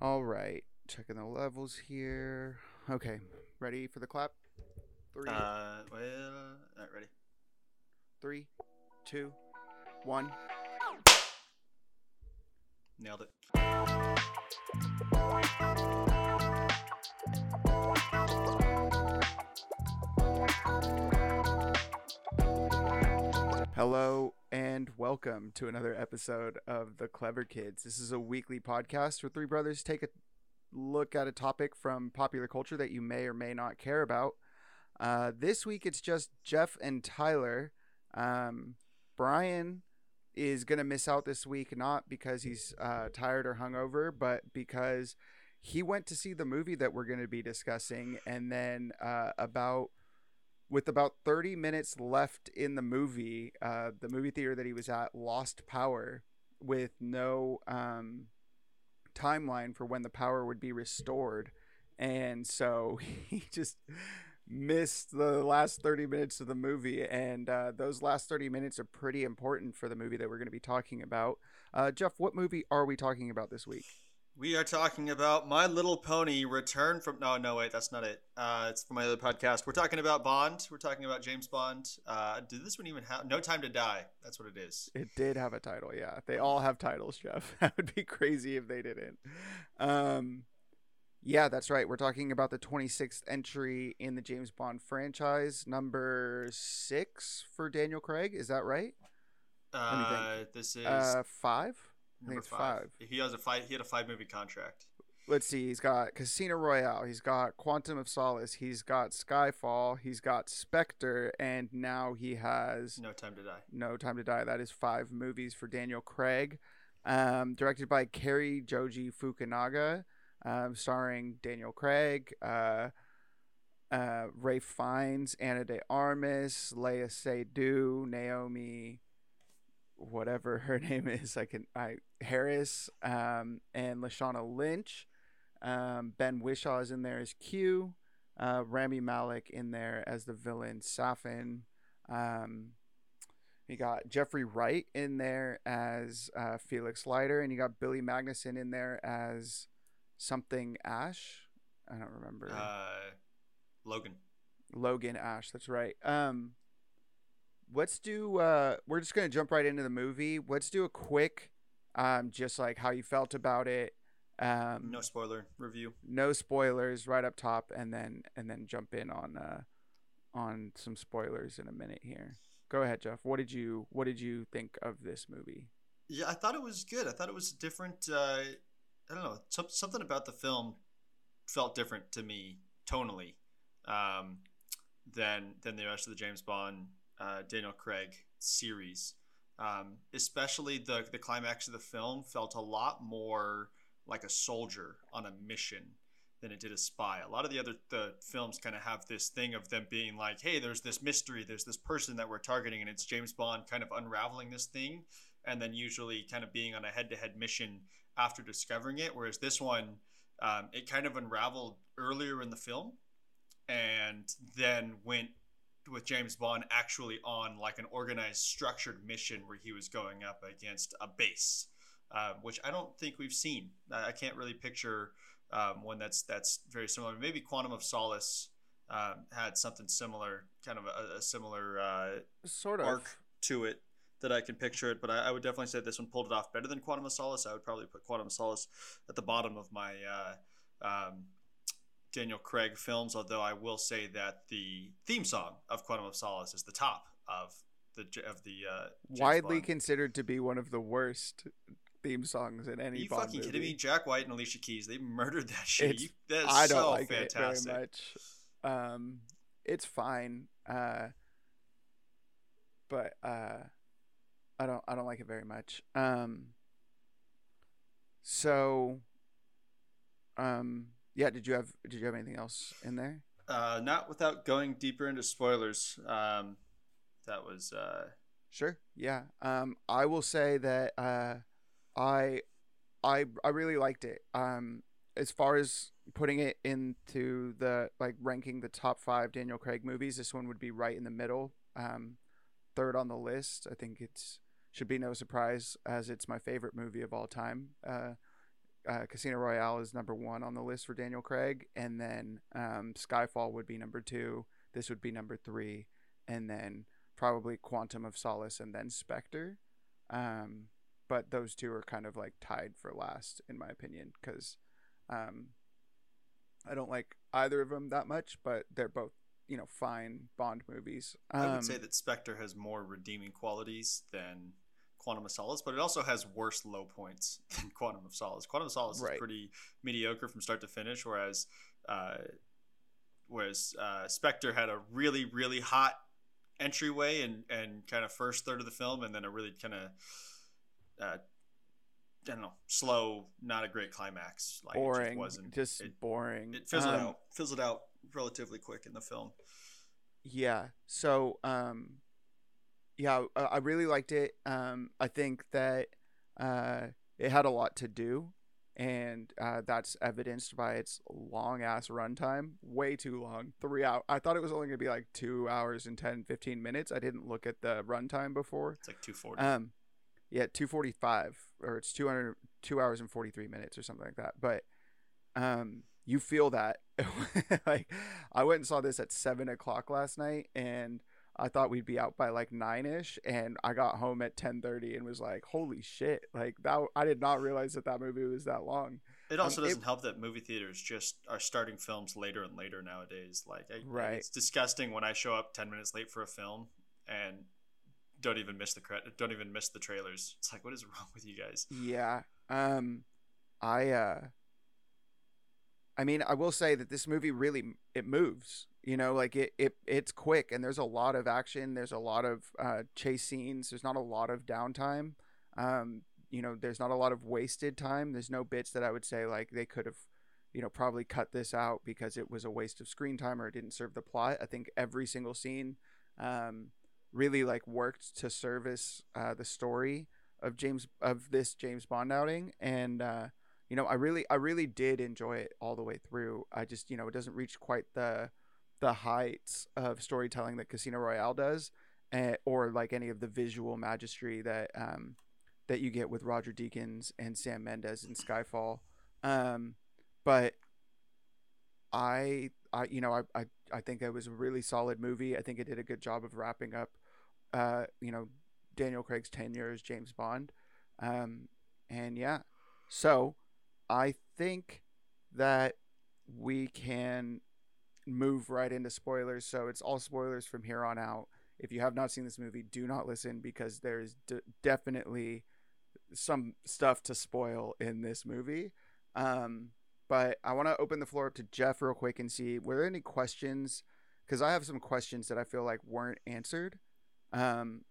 All right, checking the levels here. Okay, ready for the clap? Three, Uh, well, right, ready. three, two, one. Nailed it. Hello and welcome to another episode of The Clever Kids. This is a weekly podcast where three brothers take a look at a topic from popular culture that you may or may not care about. Uh, this week it's just Jeff and Tyler. Um, Brian is going to miss out this week, not because he's uh, tired or hungover, but because he went to see the movie that we're going to be discussing. And then uh, about with about 30 minutes left in the movie, uh, the movie theater that he was at lost power with no um, timeline for when the power would be restored. And so he just missed the last 30 minutes of the movie. And uh, those last 30 minutes are pretty important for the movie that we're going to be talking about. Uh, Jeff, what movie are we talking about this week? We are talking about My Little Pony Return from. No, no, wait, that's not it. Uh, it's from my other podcast. We're talking about Bond. We're talking about James Bond. Uh, did this one even have No Time to Die? That's what it is. It did have a title, yeah. They all have titles, Jeff. That would be crazy if they didn't. Um, yeah, that's right. We're talking about the 26th entry in the James Bond franchise, number six for Daniel Craig. Is that right? Uh, this is Uh, five. I number five. five. He has a five. He had a five movie contract. Let's see. He's got Casino Royale. He's got Quantum of Solace. He's got Skyfall. He's got Spectre, and now he has No Time to Die. No Time to Die. That is five movies for Daniel Craig. Um, directed by Cary Joji Fukunaga, um, starring Daniel Craig, uh, uh, Ralph Fiennes, Ana de Armas, Léa Seydoux, Naomi, whatever her name is, I can I Harris, um, and Lashana Lynch. Um, ben Whishaw is in there as Q. Uh, Rami Malek in there as the villain Safin. Um, you got Jeffrey Wright in there as uh, Felix Leiter, and you got Billy Magnussen in there as something Ash. I don't remember. Uh, Logan. Logan Ash. That's right. Um, let's do. Uh, we're just gonna jump right into the movie. Let's do a quick, um, just like how you felt about it. Um, No spoiler review. no spoilers right up top, and then and then jump in on uh, on some spoilers in a minute here. Go ahead, Jeff. What did you What did you think of this movie? Yeah, I thought it was good. I thought it was different. Uh, I don't know. Something about the film felt different to me tonally um, than than the rest of the James Bond uh, Daniel Craig series. Um, especially the the climax of the film felt a lot more like a soldier on a mission than it did a spy. A lot of the other the films kind of have this thing of them being like, "Hey, there's this mystery, there's this person that we're targeting, and it's James Bond kind of unraveling this thing." and then usually kind of being on a head-to-head mission after discovering it. Whereas this one, um, it kind of unraveled earlier in the film, and then went with James Bond actually on like an organized, structured mission where he was going up against a base, uh, which I don't think we've seen. I, I can't really picture um, one that's that's very similar. Maybe Quantum of Solace. Um, had something similar, kind of a, a similar uh, Sort of. arc to it that I can picture it, but I, I would definitely say this one pulled it off better than Quantum of Solace. I would probably put Quantum of Solace at the bottom of my uh, um, Daniel Craig films, although I will say that the theme song of Quantum of Solace is the top of the of the uh, Widely Bond. considered to be one of the worst theme songs in Are any you Bond fucking movie. kidding me? Jack White and Alicia Keys, they murdered that shit. You, that is I don't so like fantastic. it very much. Um, it's fine. Uh, but uh, I don't. I don't like it very much. Um. So. Um. Yeah. Did you have Did you have anything else in there? Uh, not without going deeper into spoilers. Um, that was uh, Sure. Yeah. Um, I will say that uh, I, I, I really liked it. Um, as far as putting it into the like ranking the top five Daniel Craig movies, this one would be right in the middle. Um, third on the list. I think it's should be no surprise as it's my favorite movie of all time. Uh, uh, Casino Royale is number one on the list for Daniel Craig, and then um, Skyfall would be number two. This would be number three, and then probably Quantum of Solace, and then Spectre. Um, but those two are kind of like tied for last, in my opinion, because um, I don't like either of them that much, but they're both you know fine Bond movies. Um, I would say that Spectre has more redeeming qualities than Quantum of Solace, but it also has worse low points than Quantum of Solace. Quantum of Solace Right. is pretty mediocre from start to finish, whereas uh, whereas uh, Spectre had a really really hot entryway and and kind of first third of the film, and then a really kind of uh, I don't know slow, not a great climax. Like it boring, just wasn't. just it, boring. it fizzled Um, out. Fizzled out relatively quick in the film. Yeah. So, um, yeah, I, I really liked it. Um, I think that uh, it had a lot to do, and uh, that's evidenced by its long ass runtime. Way too long. Three hours. I thought it was only going to be like two hours and 10, 15 minutes. I didn't look at the runtime before. It's like two forty. Um, yeah, two forty five, or it's 200, two hours and forty three minutes, or something like that. But, um, you feel that. like, I went and saw this at seven o'clock last night, and I thought we'd be out by like nine ish, and I got home at ten thirty and was like, "Holy shit!" Like that. I did not realize that that movie was that long. It also Um, doesn't help that movie theaters just are starting films later and later nowadays. Like, I, Right. it's disgusting when I show up ten minutes late for a film and don't even miss the credit, don't even miss the trailers. It's like, what is wrong with you guys? Yeah. Um I uh I mean, I will say that this movie really it moves. You know, like it, it it's quick and there's a lot of action, there's a lot of uh chase scenes, there's not a lot of downtime. Um you know, there's not a lot of wasted time. There's no bits that I would say like they could have you know, probably cut this out because it was a waste of screen time or it didn't serve the plot. I think every single scene um really like worked to service uh the story of James of this James Bond outing, and uh, you know, I really I really did enjoy it all the way through. I just you know it doesn't reach quite the the heights of storytelling that Casino Royale does, eh, or like any of the visual magistry that um, that you get with Roger Deakins and Sam Mendes in Skyfall. Um, but I I you know I, I I think it was a really solid movie. I think it did a good job of wrapping up uh, you know Daniel Craig's tenure as James Bond. Um, and yeah, so I think that we can move right into spoilers. So it's all spoilers from here on out. If you have not seen this movie, do not listen because there's d- definitely some stuff to spoil in this movie. Um, but I want to open the floor up to Jeff real quick and see were there any questions? Because I have some questions that I feel like weren't answered. Um,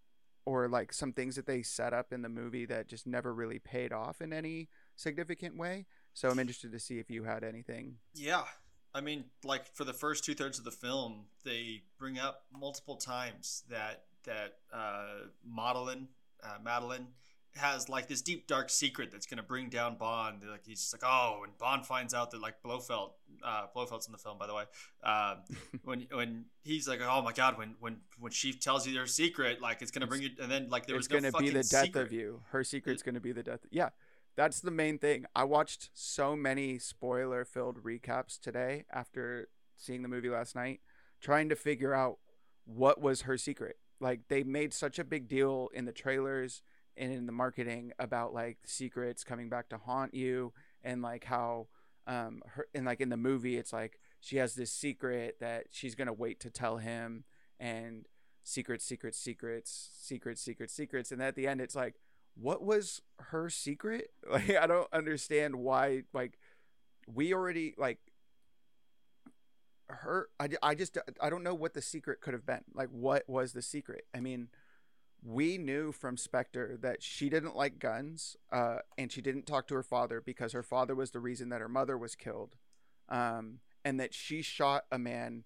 or like some things that they set up in the movie that just never really paid off in any significant way. So I'm interested to see if you had anything. Yeah. I mean, like for the first two thirds of the film, they bring up multiple times that that uh, Madeleine, uh, Madeleine has like this deep dark secret that's gonna bring down Bond. Like he's just like, oh, and Bond finds out that like Blofeld, uh, Blofeld's in the film, by the way. Um, when when he's like, oh my god, when when when she tells you your secret, like it's gonna bring you, and then like there it's was no gonna be the death secret. of you. Her secret's gonna be the death. Yeah, that's the main thing. I watched so many spoiler-filled recaps today after seeing the movie last night, trying to figure out what was her secret. Like they made such a big deal in the trailers and in the marketing about like secrets coming back to haunt you and like how um her and like in the movie it's like she has this secret that she's gonna wait to tell him and secrets secrets secrets secrets secrets secrets and at the end it's like what was her secret? Like i don't understand why like we already like her I, I just i don't know what the secret could have been. Like what was the secret? I mean we knew from Spectre that she didn't like guns, uh, and she didn't talk to her father because her father was the reason that her mother was killed, um, and that she shot a man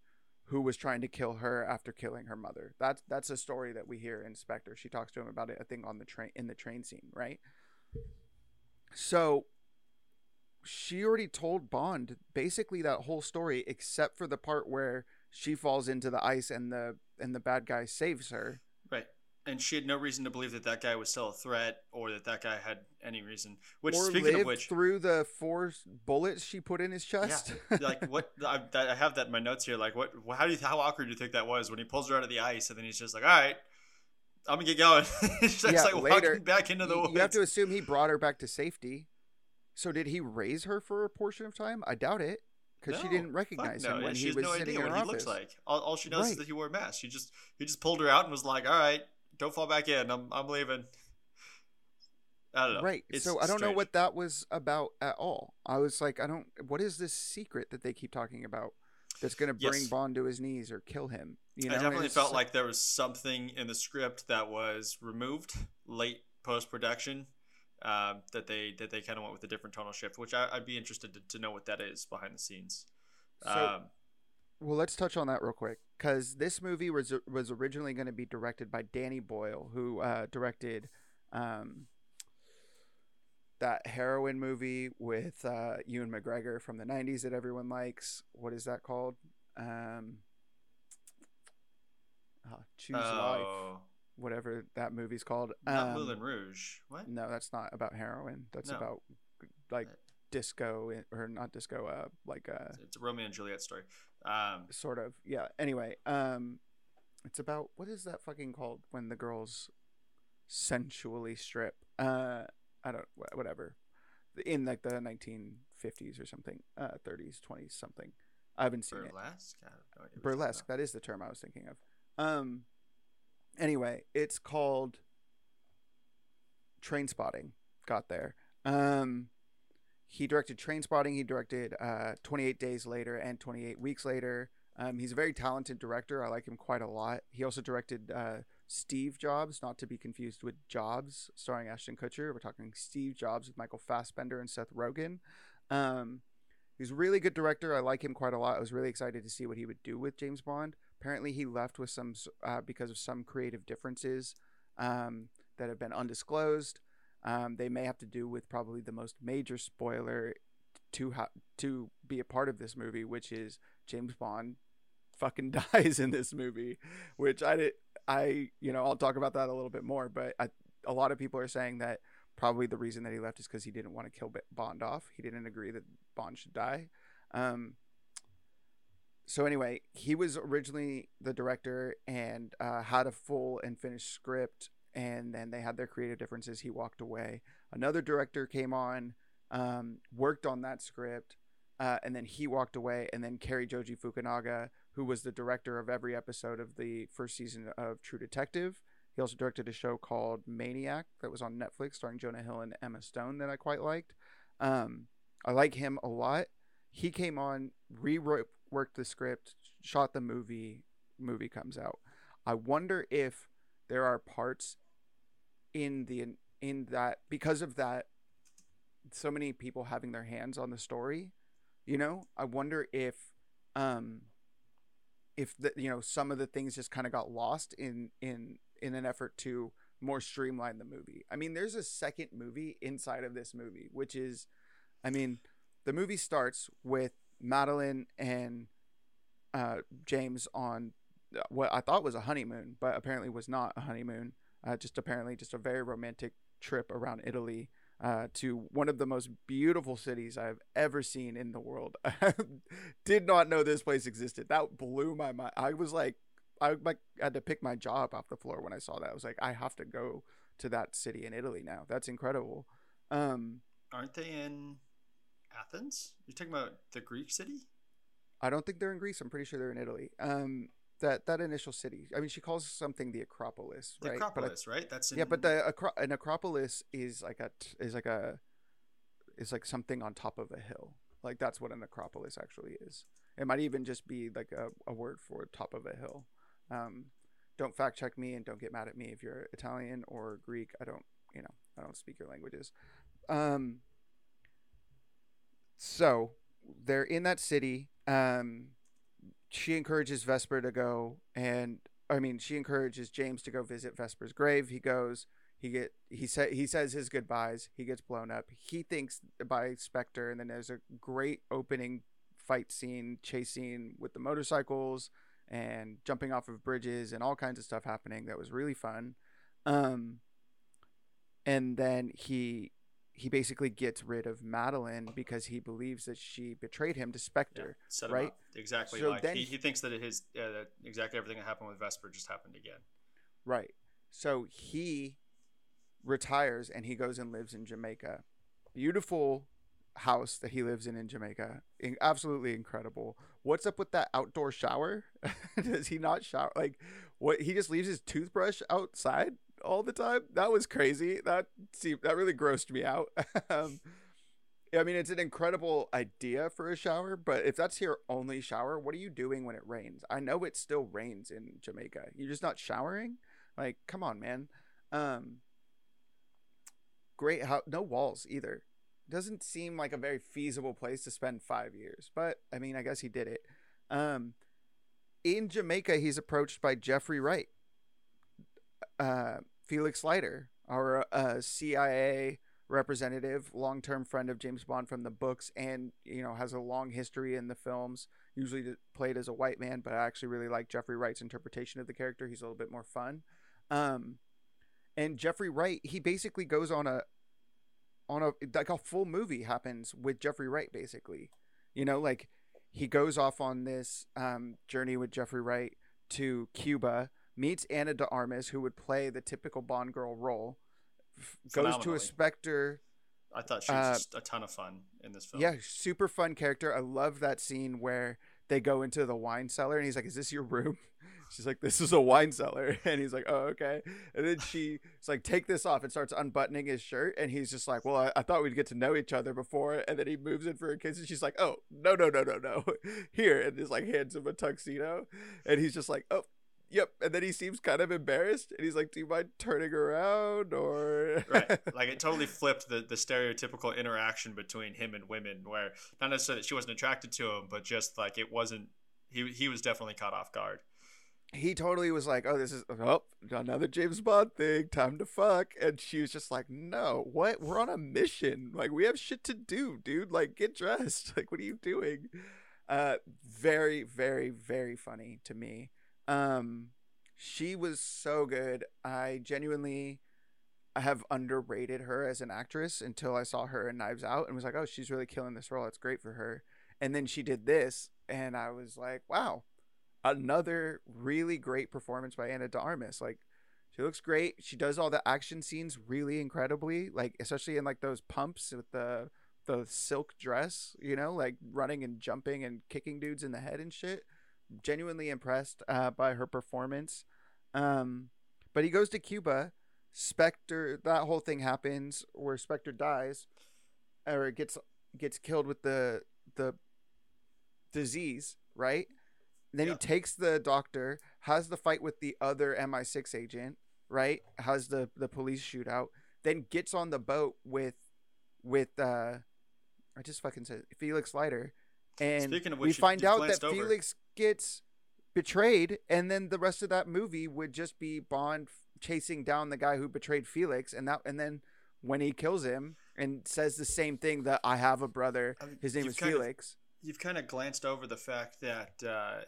who was trying to kill her after killing her mother. That's that's a story that we hear in Spectre. She talks to him about it, I think, on the train in the train scene, right? So she already told Bond basically that whole story, except for the part where she falls into the ice and the and the bad guy saves her. And she had no reason to believe that that guy was still a threat or that that guy had any reason. Which, or speaking of which, through the four bullets she put in his chest. yeah, like what I, that, I have that in my notes here. Like, what? How do you how awkward do you think that was when he pulls her out of the ice and then he's just like, "All right, I'm gonna get going." he's just Yeah, like later, walking back into the you, woods. you have to assume he brought her back to safety. So did he raise her for a portion of time? I doubt it, because she didn't recognize no. him when she he has was no sitting idea in what her he office. looks like. All, all she knows Right. is that he wore a mask. She just he just pulled her out and was like, "All right, don't fall back in. I'm I'm leaving." I don't know. Right. It's so I don't know what that was about at all. I was like, I don't. What is this secret that they keep talking about that's going to bring Yes. Bond to his knees or kill him? You know, I definitely felt like there was something in the script that was removed late post production. Um, that they that they kind of went with a different tonal shift, which I, I'd be interested to, to know what that is behind the scenes. So, um, well, let's touch on that real quick because this movie was was originally going to be directed by Danny Boyle, who uh, directed um, that heroin movie with uh, Ewan McGregor from the '90s that everyone likes. What is that called? Um, ah, Choose Life, oh, whatever that movie's called. not Um, Moulin Rouge. What? No, that's not about heroin. That's No. about like disco or not disco. Uh, like uh, It's a Romeo and Juliet story. Um, sort of. Yeah. Anyway, um, it's about what is that fucking called when the girls sensually strip? Uh, I don't. Whatever. In like the 1950s or something, uh, 30s, 20s, something. I haven't seen it. burlesque. I have no idea what you're talking Burlesque. That is the term I was thinking of. Um. Anyway, it's called Trainspotting. Got there. Um. He directed Trainspotting. He directed uh, 28 Days Later and 28 Weeks Later. Um, he's a very talented director. I like him quite a lot. He also directed uh, Steve Jobs, not to be confused with Jobs, starring Ashton Kutcher. We're talking Steve Jobs with Michael Fassbender and Seth Rogen. Um, he's a really good director. I like him quite a lot. I was really excited to see what he would do with James Bond. Apparently, he left with some uh, because of some creative differences um, that have been undisclosed. Um, they may have to do with probably the most major spoiler to to be a part of this movie, which is James Bond fucking dies in this movie, which I did. I you know I'll talk about that a little bit more, but I, a lot of people are saying that probably the reason that he left is because he didn't want to kill Bond off. He didn't agree that Bond should die. Um, so anyway, he was originally the director and uh, had a full and finished script, and then they had their creative differences. He walked away. Another director came on, um, worked on that script, uh, and then he walked away. And then Cary Joji Fukunaga, who was the director of every episode of the first season of True Detective, he also directed a show called Maniac that was on Netflix, starring Jonah Hill and Emma Stone, that I quite liked. Um, I like him a lot. He came on, reworked the script, shot the movie. Movie comes out. I wonder if there are parts in the in that because of that so many people having their hands on the story you know? I wonder if um if the you know some of the things just kind of got lost in in in an effort to more streamline the movie. I mean there's a second movie inside of this movie which is i mean the movie starts with madeleine and uh james on uh, what i thought was a honeymoon but apparently was not a honeymoon uh, just apparently just a very romantic trip around italy uh, to one of the most beautiful cities I've ever seen in the world. Did not know this place existed. That blew my mind. I was like, I like had to pick my jaw up off the floor when I saw that. I was like, I have to go to that city in Italy now. That's incredible. Um, Aren't they in Athens? You're talking about the Greek city? I don't think they're in Greece. I'm pretty sure they're in Italy. Um, that that initial city. I mean, she calls something the Acropolis, The right? I- Acropolis, right? That's in, yeah, but the acro- an Acropolis is like a is like a is like something on top of a hill. Like that's what an Acropolis actually is. It might even just be like a, a word for top of a hill. Um, don't fact check me and don't get mad at me if you're Italian or Greek. I don't, you know, I don't speak your languages. Um, so they're in that city. Um, she encourages Vesper to go, and I mean, she encourages James to go visit Vesper's grave. He goes. He get he said he says his goodbyes. He gets blown up. He thinks by Spectre, and then there's a great opening fight scene, chase scene with the motorcycles and jumping off of bridges and all kinds of stuff happening. That was really fun. Um, and then he he basically gets rid of Madeleine because he believes that she betrayed him to Spectre. Yeah, set him right? up. Exactly. So like then he, he- he thinks that his uh, that exactly everything that happened with Vesper just happened again. Right. So he retires and he goes and lives in Jamaica. Beautiful house that he lives in in Jamaica. In- absolutely incredible. What's up with that outdoor shower? Does he not shower? Like, what? He just leaves his toothbrush outside all the time. That was crazy. That seemed that really grossed me out. um, I mean, it's an incredible idea for a shower, but if that's your only shower, what are you doing when it rains? I know it still rains in Jamaica. You're just not showering. Like, come on, man. Um, great. How no walls either. Doesn't seem like a very feasible place to spend five years, but I mean, I guess he did it. Um, in Jamaica, he's approached by Jeffrey Wright, uh, Felix Leiter, our uh, CIA representative, long-term friend of James Bond from the books, and you know has a long history in the films. Usually played as a white man, but I actually really like Jeffrey Wright's interpretation of the character. He's a little bit more fun. Um, and Jeffrey Wright, he basically goes on a on a like a full movie happens with Jeffrey Wright basically. You know, like he goes off on this um, journey with Jeffrey Wright to Cuba, meets Ana de Armas, who would play the typical Bond girl role, goes to a Spectre. I thought she was Uh, just a ton of fun in this film. Yeah, super fun character. I love that scene where they go into the wine cellar and he's like, "Is this your room?" She's like, "This is a wine cellar," and he's like, "Oh, okay." And then she's like, "Take this off," and starts unbuttoning his shirt, and he's just like, "Well, I, I thought we'd get to know each other before," and then he moves in for a kiss, and she's like, "Oh, no, no, no, no, no, here," and just like hands him a tuxedo, and he's just like, "Oh." Yep, and then he seems kind of embarrassed, and he's like, "Do you mind turning around?" Or right. Like it totally flipped the, the stereotypical interaction between him and women, where not necessarily that she wasn't attracted to him, but just like it wasn't. He he was definitely caught off guard. he totally was like, "Oh, this is oh another James Bond thing. Time to fuck." And she was just like, "No, what? We're on a mission. Like we have shit to do, dude. Like get dressed. Like what are you doing?" Uh, very, very, very funny to me. Um, she was so good. I genuinely. I have underrated her as an actress until I saw her in Knives Out and was like, "Oh, she's really killing this role. It's great for her." And then she did this, and I was like, "Wow, another really great performance by Ana de Armas. Like she looks great. She does all the action scenes really incredibly, like especially in like those pumps with the the silk dress, you know, like running and jumping and kicking dudes in the head and shit. Genuinely impressed uh, by her performance. Um, but he goes to Cuba. Spectre, that whole thing happens where Spectre dies, or gets gets killed with the the disease, right? Then Yeah. he takes the doctor, has the fight with the other MI6 agent, right? Has the the police shootout, then gets on the boat with with uh I just fucking said Felix Leiter. And Speaking of we which, you- find out that over- Felix gets betrayed and then the rest of that movie would just be Bond chasing down the guy who betrayed Felix and that and then when he kills him and says the same thing that I have a brother, I mean, his name is kind of- Felix. You've kind of glanced over the fact that uh,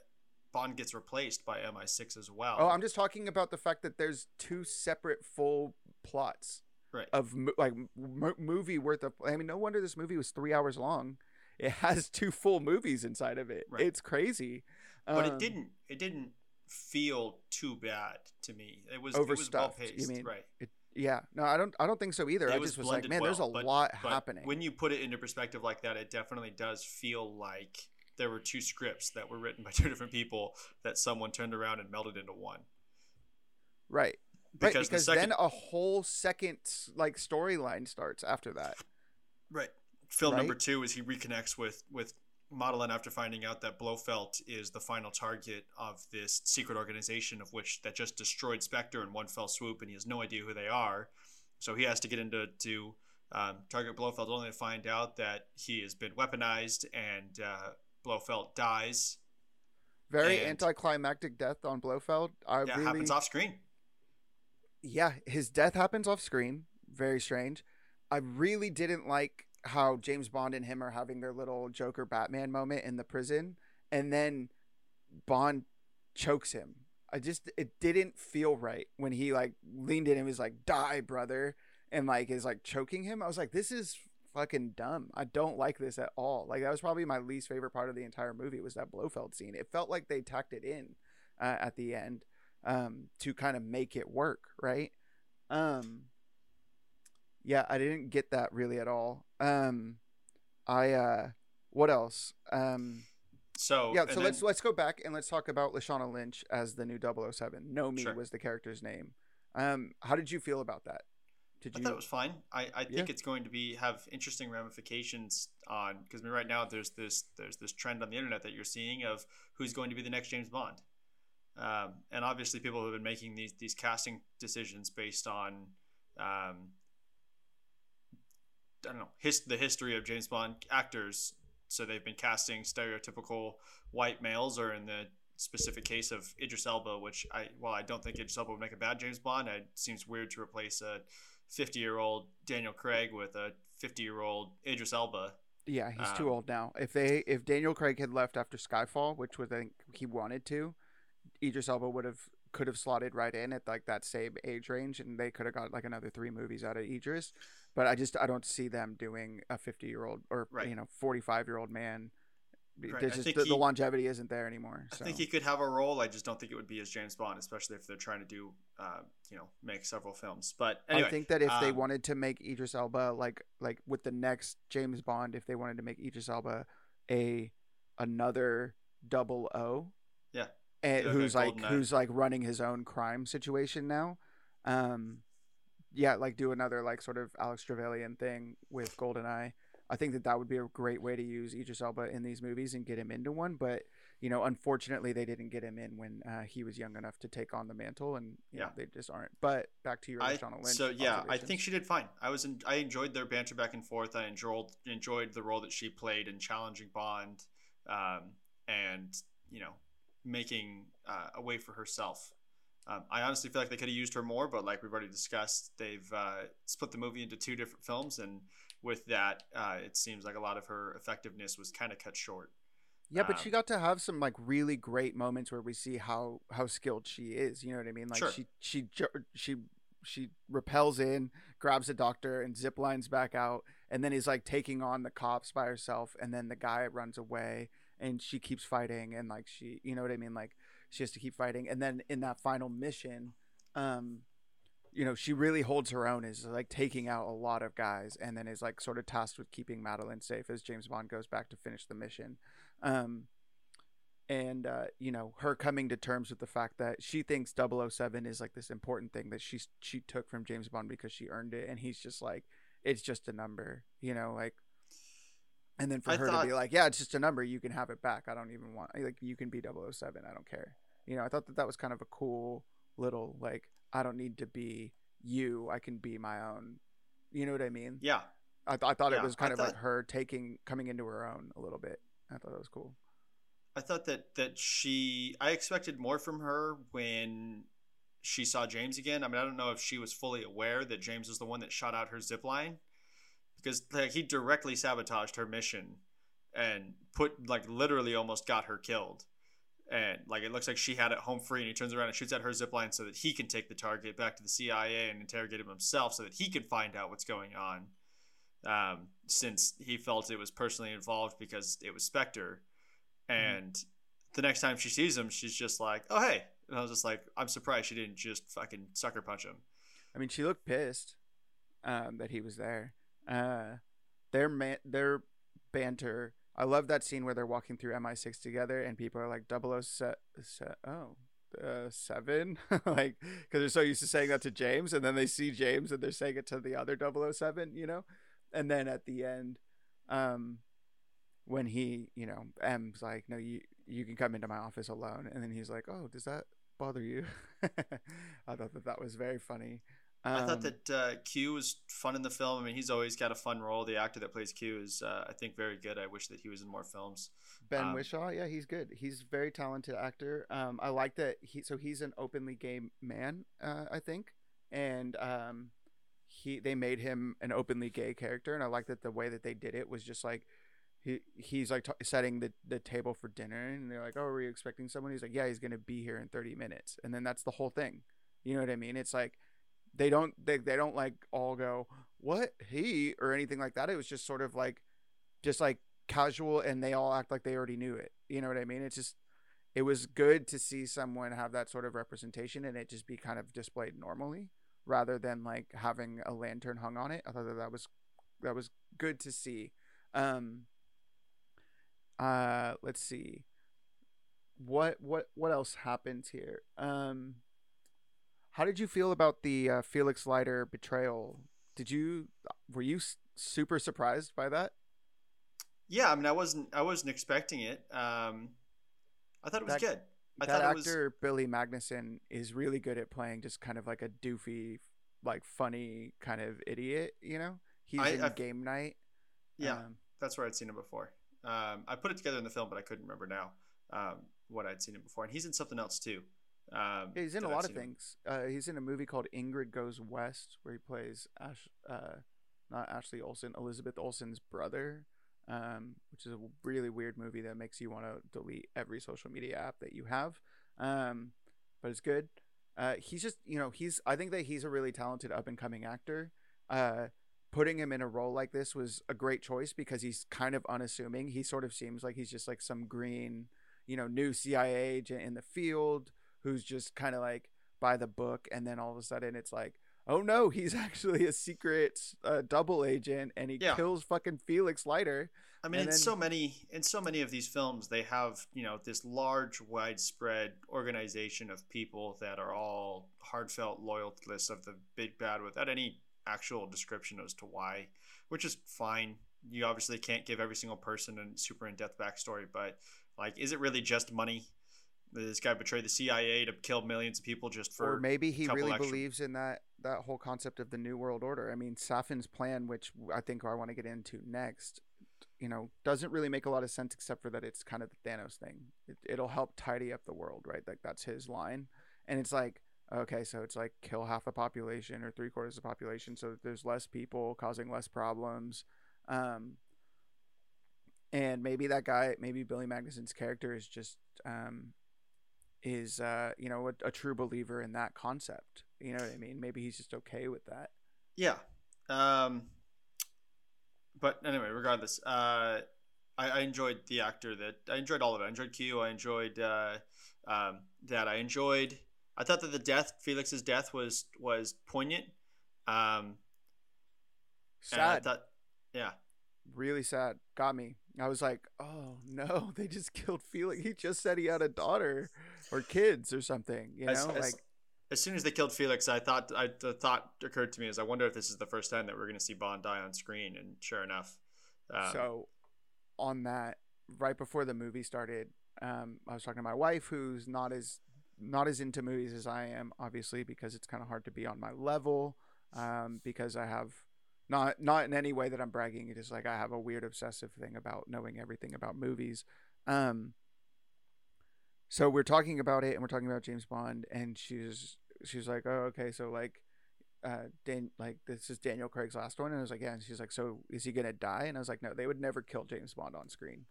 Bond gets replaced by MI6 as well. Oh, I'm just talking about the fact that there's two separate full plots right. of like m- movie worth of. I mean, no wonder this movie was three hours long. It has two full movies inside of it. Right. It's crazy. but Um, it didn't. It didn't feel too bad to me. It was It was well Overstuffed, you paced. mean? Right. Yeah, no, I don't. I don't think so either. It I was just was like, man, there's a but- lot But happening. when you put it into perspective like that, it definitely does feel like there were two scripts that were written by two different people that someone turned around and melded into one. right, Because, right, because the second, then a whole second like storyline starts after that. right, film Right? number two is he reconnects with with Madeleine after finding out that Blofeld is the final target of this secret organization of which that just destroyed Spectre in one fell swoop, and he has no idea who they are. So he has to get into to um, target Blofeld only to find out that he has been weaponized and uh, Blofeld dies. Very And- anticlimactic death on Blofeld. I yeah, really, happens off screen. yeah, his death happens off screen. Very strange. I really didn't like how James Bond and him are having their little Joker Batman moment in the prison, and then Bond chokes him. I just it didn't feel right when he like leaned in and was like, "Die, brother," and like is like choking him. I was like, "This is fucking dumb. I don't like this at all." Like that was probably my least favorite part of the entire movie was that Blofeld scene. It felt like they tacked it in uh, at the end um, to kind of make it work, right? Um, yeah, I didn't get that really at all. Um, I uh, what else? Um, So yeah, so then- let's let's go back and let's talk about Lashana Lynch as the new 007. Nomi Sure. was the character's name. Um, how did you feel about that? Did I you? thought it was fine. I, I think Yeah. it's going to be have interesting ramifications on because I mean, right now there's this there's this trend on the internet that you're seeing of who's going to be the next James Bond, um, and obviously people have been making these these casting decisions based on um, I don't know his, the history of James Bond actors. So they've been casting stereotypical white males, or in the specific case of Idris Elba, which I while I don't think Idris Elba would make a bad James Bond, it seems weird to replace a 50 year old Daniel Craig with a 50 year old Idris Elba. yeah, he's too um, old now. If they if Daniel Craig had left after Skyfall, which was I think he wanted to, Idris Elba would have could have slotted right in at like that same age range, and they could have got like another three movies out of Idris. But I just I don't see them doing a 50 year old or Right. you know 45 year old man. Right, just the, he- the longevity isn't there anymore. I think he could have a role. I just don't think it would be as James Bond, especially if they're trying to do, uh, you know, make several films. But anyway, I think that if they um, wanted to make Idris Elba like like with the next James Bond, if they wanted to make Idris Elba a another double O, Yeah. And Like who's like who's like running his own crime situation now, um, yeah, like do another like sort of Alec Trevelyan thing with GoldenEye. I think that that would be a great way to use Idris Elba in these movies and get him into one, but you know, unfortunately, they didn't get him in when uh, he was young enough to take on the mantle, and you know, Yeah. they just aren't. But back to your I, Lynch. so yeah, I think she did fine. I was in, I enjoyed their banter back and forth. I enjoyed enjoyed the role that she played in challenging Bond, um, and you know, making uh, a way for herself. Um, I honestly feel like they could have used her more, but like we've already discussed, they've uh, split the movie into two different films, and with that, uh, it seems like a lot of her effectiveness was kind of cut short. Yeah, but she Um, got to have some like really great moments where we see how how skilled she is. You know what I mean? Like Sure. she she she she repels in, grabs a doctor, and zip lines back out, and then is like taking on the cops by herself, and then the guy runs away, and she keeps fighting, and like she, you know what I mean? Like she has to keep fighting, and then in that final mission, um, you know, she really holds her own, is like taking out a lot of guys, and then is like sort of tasked with keeping Madeleine safe as James Bond goes back to finish the mission. Um and uh you know her coming to terms with the fact that she thinks 007 is like this important thing that she she took from James Bond because she earned it and he's just like it's just a number you know? Like and then for I her to be like yeah it's just a number you can have it back. I don't even want like you can be 007 I don't care. You know I thought that that was kind of a cool little like I don't need to be you I can be my own. You know what I mean? Yeah, I, th- I thought it Yeah, was I kind of like her taking coming into her own a little bit. I thought that was cool. I thought that that she I expected more from her when she saw James again. I mean, I don't know if she was fully aware that James was the one that shot out her zip line because like he directly sabotaged her mission and put like literally almost got her killed. And like it looks like she had it home free and he turns around and shoots at her zip line so that he can take the target back to the CIA and interrogate him himself so that he can find out what's going on. Um, since he felt it was personally involved because it was Spectre. And the next time she sees him, she's just like, "Oh hey," and I was just like, "I'm surprised she didn't just fucking sucker punch him." I mean, she looked pissed um, that he was there. Uh, their man, their banter. I love that scene where they're walking through MI6 together, and people are like, 007, oh, uh, seven, like because they're so used to saying that to James, and then they see James and they're saying it to the other 007, you know. And then at the end, um, when he, you know, M's like, no, you you can come into my office alone, and then he's like, oh, does that bother you? I thought that that was very funny. I Um, thought that uh, Q was fun in the film. I mean, he's always got a fun role. The actor that plays Q is, uh, I think, very good. I wish that he was in more films. Ben um, Whishaw, yeah, he's good. He's a very talented actor. Um, I like that he. So he's an openly gay man, uh, I think, and um, he they made him an openly gay character, and I like that the way that they did it was just like he he's like t- setting the the table for dinner, and they're like, "Oh, are we expecting someone?" He's like, "Yeah, he's gonna be here in thirty minutes," and then that's the whole thing. You know what I mean? It's like they don't they they don't like all go what he or anything like that. It was just sort of like just like casual, and they all act like they already knew it. You know what I mean? It's just it was good to see someone have that sort of representation and it just be kind of displayed normally rather than like having a lantern hung on it. I thought that, that was that was good to see. Um uh let's see. What what what else happened here? Um how did you feel about the uh, Felix Leiter betrayal? Did you were you s- super surprised by that? Yeah, I mean, I wasn't I wasn't expecting it. Um, I thought it was That- good. I that thought it was actor Billy Magnussen is really good at playing just kind of like a doofy, like funny kind of idiot. You know, he's I- in I've- Game Night. yeah. Um, that's where I'd seen him before. Um, I put it together in the film, but I couldn't remember now um, what I'd seen him before. And he's in something else too. Um, yeah, he's in a lot of things. Uh, he's in a movie called Ingrid Goes West, where he plays Ash, uh, not Ashley Olsen, Elizabeth Olsen's brother, um, which is a really weird movie that makes you want to delete every social media app that you have. Um, but it's good. Uh, he's just, you know, he's. I think that he's a really talented up and coming actor. Uh, putting him in a role like this was a great choice because he's kind of unassuming. He sort of seems like he's just like some green, you know, new CIA agent in the field who's just kind of like by the book, and then all of a sudden it's like, oh no, he's actually a secret uh, double agent, and he Yeah. kills fucking Felix Leiter. I mean, And in then- so many in so many of these films, they have you know this large, widespread organization of people that are all heartfelt loyalists of the big bad without any actual description as to why, which is fine. You obviously can't give every single person a super in depth backstory, but like, is it really just money? This guy betrayed the CIA to kill millions of people just for or maybe he really extra- believes in that that whole concept of the new world order. I mean, Safin's plan, which I think I want to get into next, you know, doesn't really make a lot of sense except for that it's kind of the Thanos thing. It, it'll help tidy up the world, right? Like that's his line, and it's like. Okay, so it's like kill half the population or three quarters of the population, so that there's less people causing less problems. Um, and maybe that guy, maybe Billy Magnussen's character is just um, is uh, you know a, a true believer in that concept. You know what I mean? Maybe he's just okay with that. Yeah. Um, but anyway, regardless, uh, I, I enjoyed the actor that I enjoyed all of it. I enjoyed Q. I enjoyed uh, um, that. I enjoyed. I thought that the death, Felix's death, was was poignant. Um, Sad, thought, yeah, really sad. Got me. I was like, oh no, they just killed Felix. He just said he had a daughter or kids or something. You know, As- as- like as soon as they killed Felix, I thought I, the thought occurred to me is I wonder if this is the first time that we're going to see Bond die on screen, and sure enough, um, so. On that, right before the movie started, um, I was talking to my wife, who's not as not as into movies as I am, obviously, because it's kind of hard to be on my level. Um, because I have not not in any way that I'm bragging. It is like I have a weird obsessive thing about knowing everything about movies. Um, so we're talking about it, and we're talking about James Bond, and she's she's like, oh, okay, so like, uh, Dan, like this is Daniel Craig's last one, and I was like, yeah, and she's like, so is he gonna die? And I was like, no, they would never kill James Bond on screen.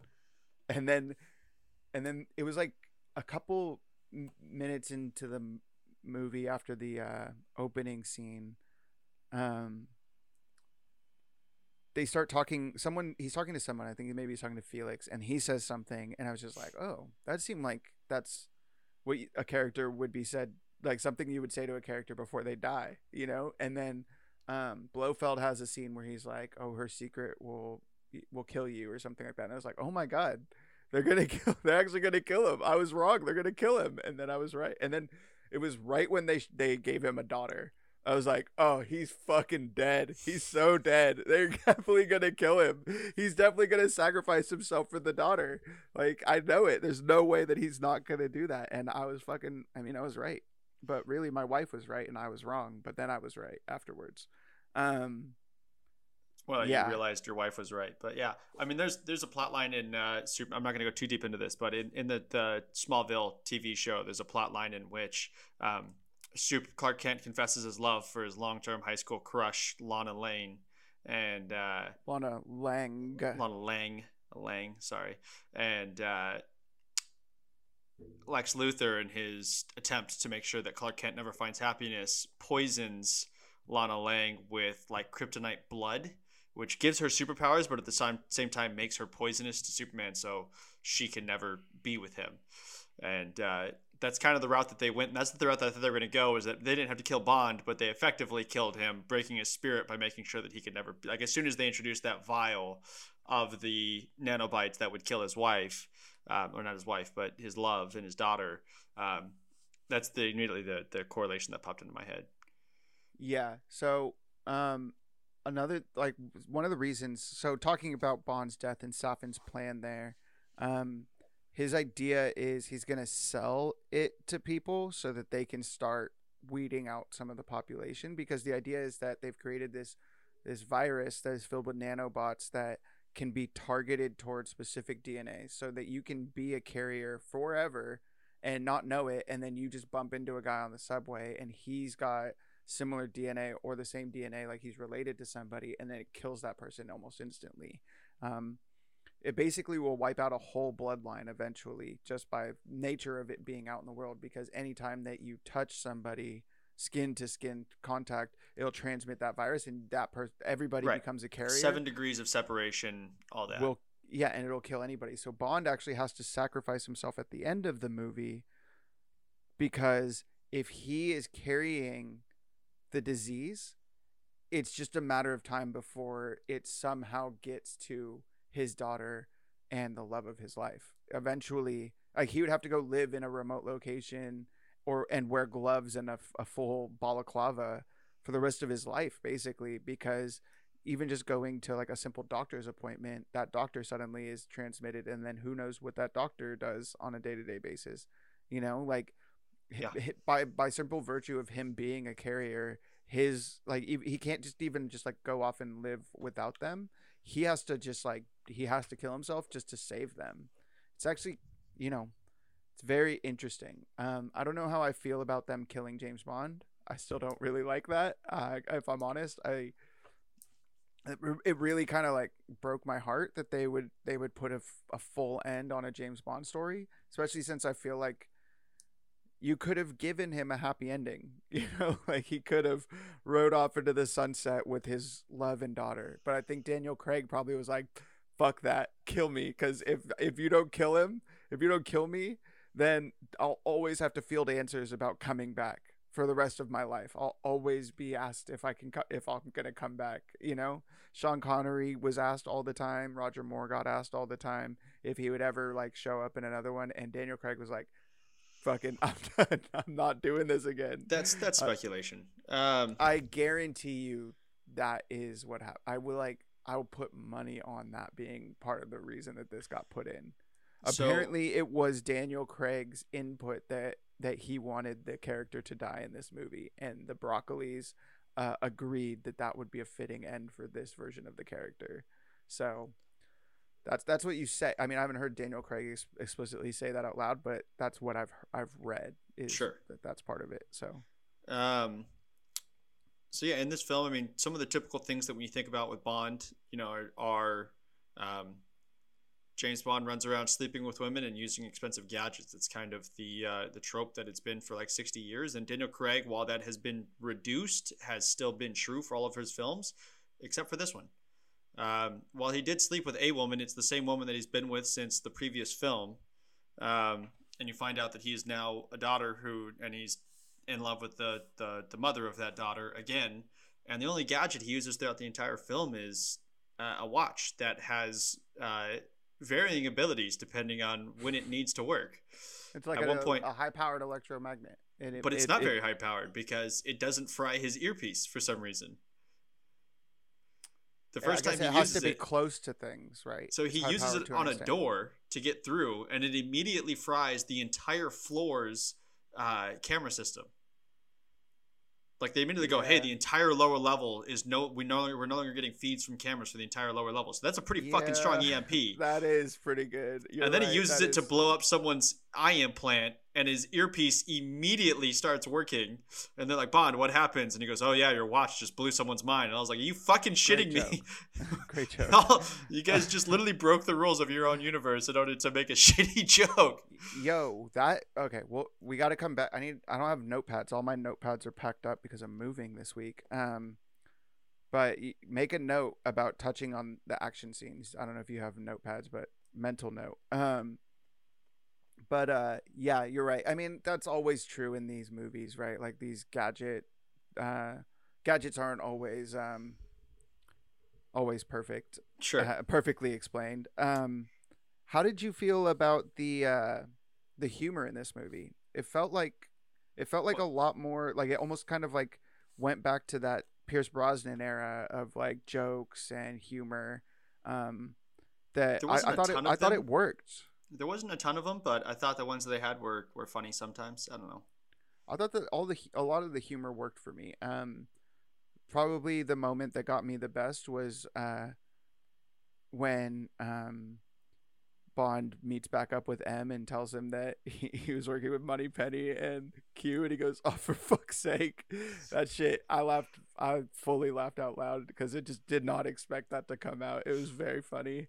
And then, and then it was like a couple minutes into the movie after the uh, opening scene, um, they start talking. Someone he's talking to someone. I think maybe he's talking to Felix, and he says something, and I was just like, oh, that seemed like that's what a character would be said, like something you would say to a character before they die, you know. And then um, Blofeld has a scene where he's like, oh, her secret will will kill you or something like that. And I was like, oh my god, they're gonna kill. They're actually gonna kill him. I was wrong. They're gonna kill him. And then I was right. And then it was right when they they gave him a daughter. I was like, oh, he's fucking dead. He's so dead. They're definitely gonna kill him. He's definitely gonna sacrifice himself for the daughter. Like I know it. There's no way that he's not gonna do that. And I was fucking. I mean, I was right. But really, my wife was right and I was wrong. But then I was right afterwards. Um, Well, Yeah. you realized your wife was right, but yeah, I mean, there's there's a plot line in uh, Super, I'm not going to go too deep into this, but in, in the the Smallville TV show, there's a plot line in which um, Clark Kent confesses his love for his long term high school crush Lana Lane, and uh, Lana Lang. Lana Lang, Lang, sorry, and uh, Lex Luthor, in his attempt to make sure that Clark Kent never finds happiness, poisons Lana Lang with like kryptonite blood, which gives her superpowers, but at the same same time makes her poisonous to Superman, so she can never be with him. And uh, that's kind of the route that they went. And that's the route that I thought they were going to go. Is that they didn't have to kill Bond, but they effectively killed him, breaking his spirit by making sure that he could never. Like as soon as they introduced that vial of the nanobots that would kill his wife, um, or not his wife, but his love and his daughter. Um, that's the immediately the the correlation that popped into my head. Yeah. So, um, another like one of the reasons. So, talking about Bond's death and Safin's plan there, um, his idea is he's gonna sell it to people so that they can start weeding out some of the population because the idea is that they've created this this virus that is filled with nanobots that can be targeted towards specific DNA so that you can be a carrier forever and not know it and then you just bump into a guy on the subway and he's got similar DNA or the same DNA, like he's related to somebody, and then it kills that person almost instantly. Um, it basically will wipe out a whole bloodline eventually just by nature of it being out in the world because anytime that you touch somebody skin to skin contact it'll transmit that virus and that person everybody right. becomes a carrier. Seven degrees of separation all that. Will yeah and it'll kill anybody. So bond actually has to sacrifice himself at the end of the movie because if he is carrying the disease, it's just a matter of time before it somehow gets to his daughter and the love of his life. Eventually, like he would have to go live in a remote location or and wear gloves and a, a full balaclava for the rest of his life basically because even just going to like a simple doctor's appointment that doctor suddenly is transmitted and then who knows what that doctor does on a day-to-day basis you know like yeah. by by simple virtue of him being a carrier his like he can't just even just like go off and live without them he has to just like he has to kill himself just to save them. It's actually you know it's very interesting. Um i don't know how i feel about them killing james bond. I still don't really like that. Uh, if i'm honest i it, it really kind of like broke my heart that they would they would put a, a full end on a james bond story especially since i feel like you could have given him a happy ending. You know, like he could have rode off into the sunset with his love and daughter. But I think Daniel Craig probably was like, "Fuck that, kill me." Because if if you don't kill him, if you don't kill me, then I'll always have to field answers about coming back for the rest of my life. I'll always be asked if I can if I'm gonna come back. You know, Sean Connery was asked all the time. Roger Moore got asked all the time if he would ever like show up in another one, and Daniel Craig was like fucking I'm not, I'm not doing this again. That's that's uh, speculation. Uh, um, I guarantee you that is what happened. I will like I will put money on that being part of the reason that this got put in. So, Apparently, it was Daniel Craig's input that that he wanted the character to die in this movie, and the Broccolis uh, agreed that that would be a fitting end for this version of the character. So that's that's what you say. I mean, I haven't heard Daniel Craig ex- explicitly say that out loud, but that's what I've I've read. Is sure that that's part of it. So, um, so yeah, in this film, I mean, some of the typical things that when you think about with Bond, you know, are, are um, James Bond runs around sleeping with women and using expensive gadgets. It's kind of the uh, the trope that it's been for like sixty years. And Daniel Craig, while that has been reduced, has still been true for all of his films, except for this one. Um, while he did sleep with a woman, it's the same woman that he's been with since the previous film. Um, and you find out that he is now a daughter who, and he's in love with the, the, the mother of that daughter again. And the only gadget he uses throughout the entire film is uh, a watch that has uh, varying abilities depending on when it needs to work. It's like At a, one point, a high powered electromagnet. It, but it's it, not it, very high powered because it doesn't fry his earpiece for some reason. The first time he it has to be close to things, right? So he uses it on a door to get through, and it immediately fries the entire floor's uh, camera system. Like they immediately go, "Hey, the entire lower level is no, we no longer we're no longer getting feeds from cameras for the entire lower level." So that's a pretty yeah, fucking strong EMP. That is pretty good. You're and then right, he uses it is... to blow up someone's eye implant and his earpiece immediately starts working. And they're like, Bond, what happens? And he goes, Oh yeah, your watch just blew someone's mind. And I was like, Are you fucking shitting Great me? Great joke. you guys just literally broke the rules of your own universe in order to make a shitty joke. Yo, that okay. Well, we got to come back. I need. I don't have notepads. All my notepads are packed up because I'm moving this week. Um, but make a note about touching on the action scenes. I don't know if you have notepads, but mental note. Um, but uh, yeah, you're right. I mean, that's always true in these movies, right? Like these gadget, uh, gadgets aren't always um, always perfect Sure. uh, perfectly explained. Um, how did you feel about the uh, the humor in this movie? It felt like it felt like a lot more like it almost kind of like went back to that Pierce Brosnan era of like jokes and humor. Um, that I, I thought it I of thought them. it worked. There wasn't a ton of them, but I thought the ones that they had were, were funny sometimes. I don't know. I thought that all the a lot of the humor worked for me. Um, probably the moment that got me the best was uh, when um, Bond meets back up with M and tells him that he, he was working with Moneypenny and Q, and he goes, "Oh, for fuck's sake!" That shit. I laughed. I fully laughed out loud because it just did not expect that to come out. It was very funny.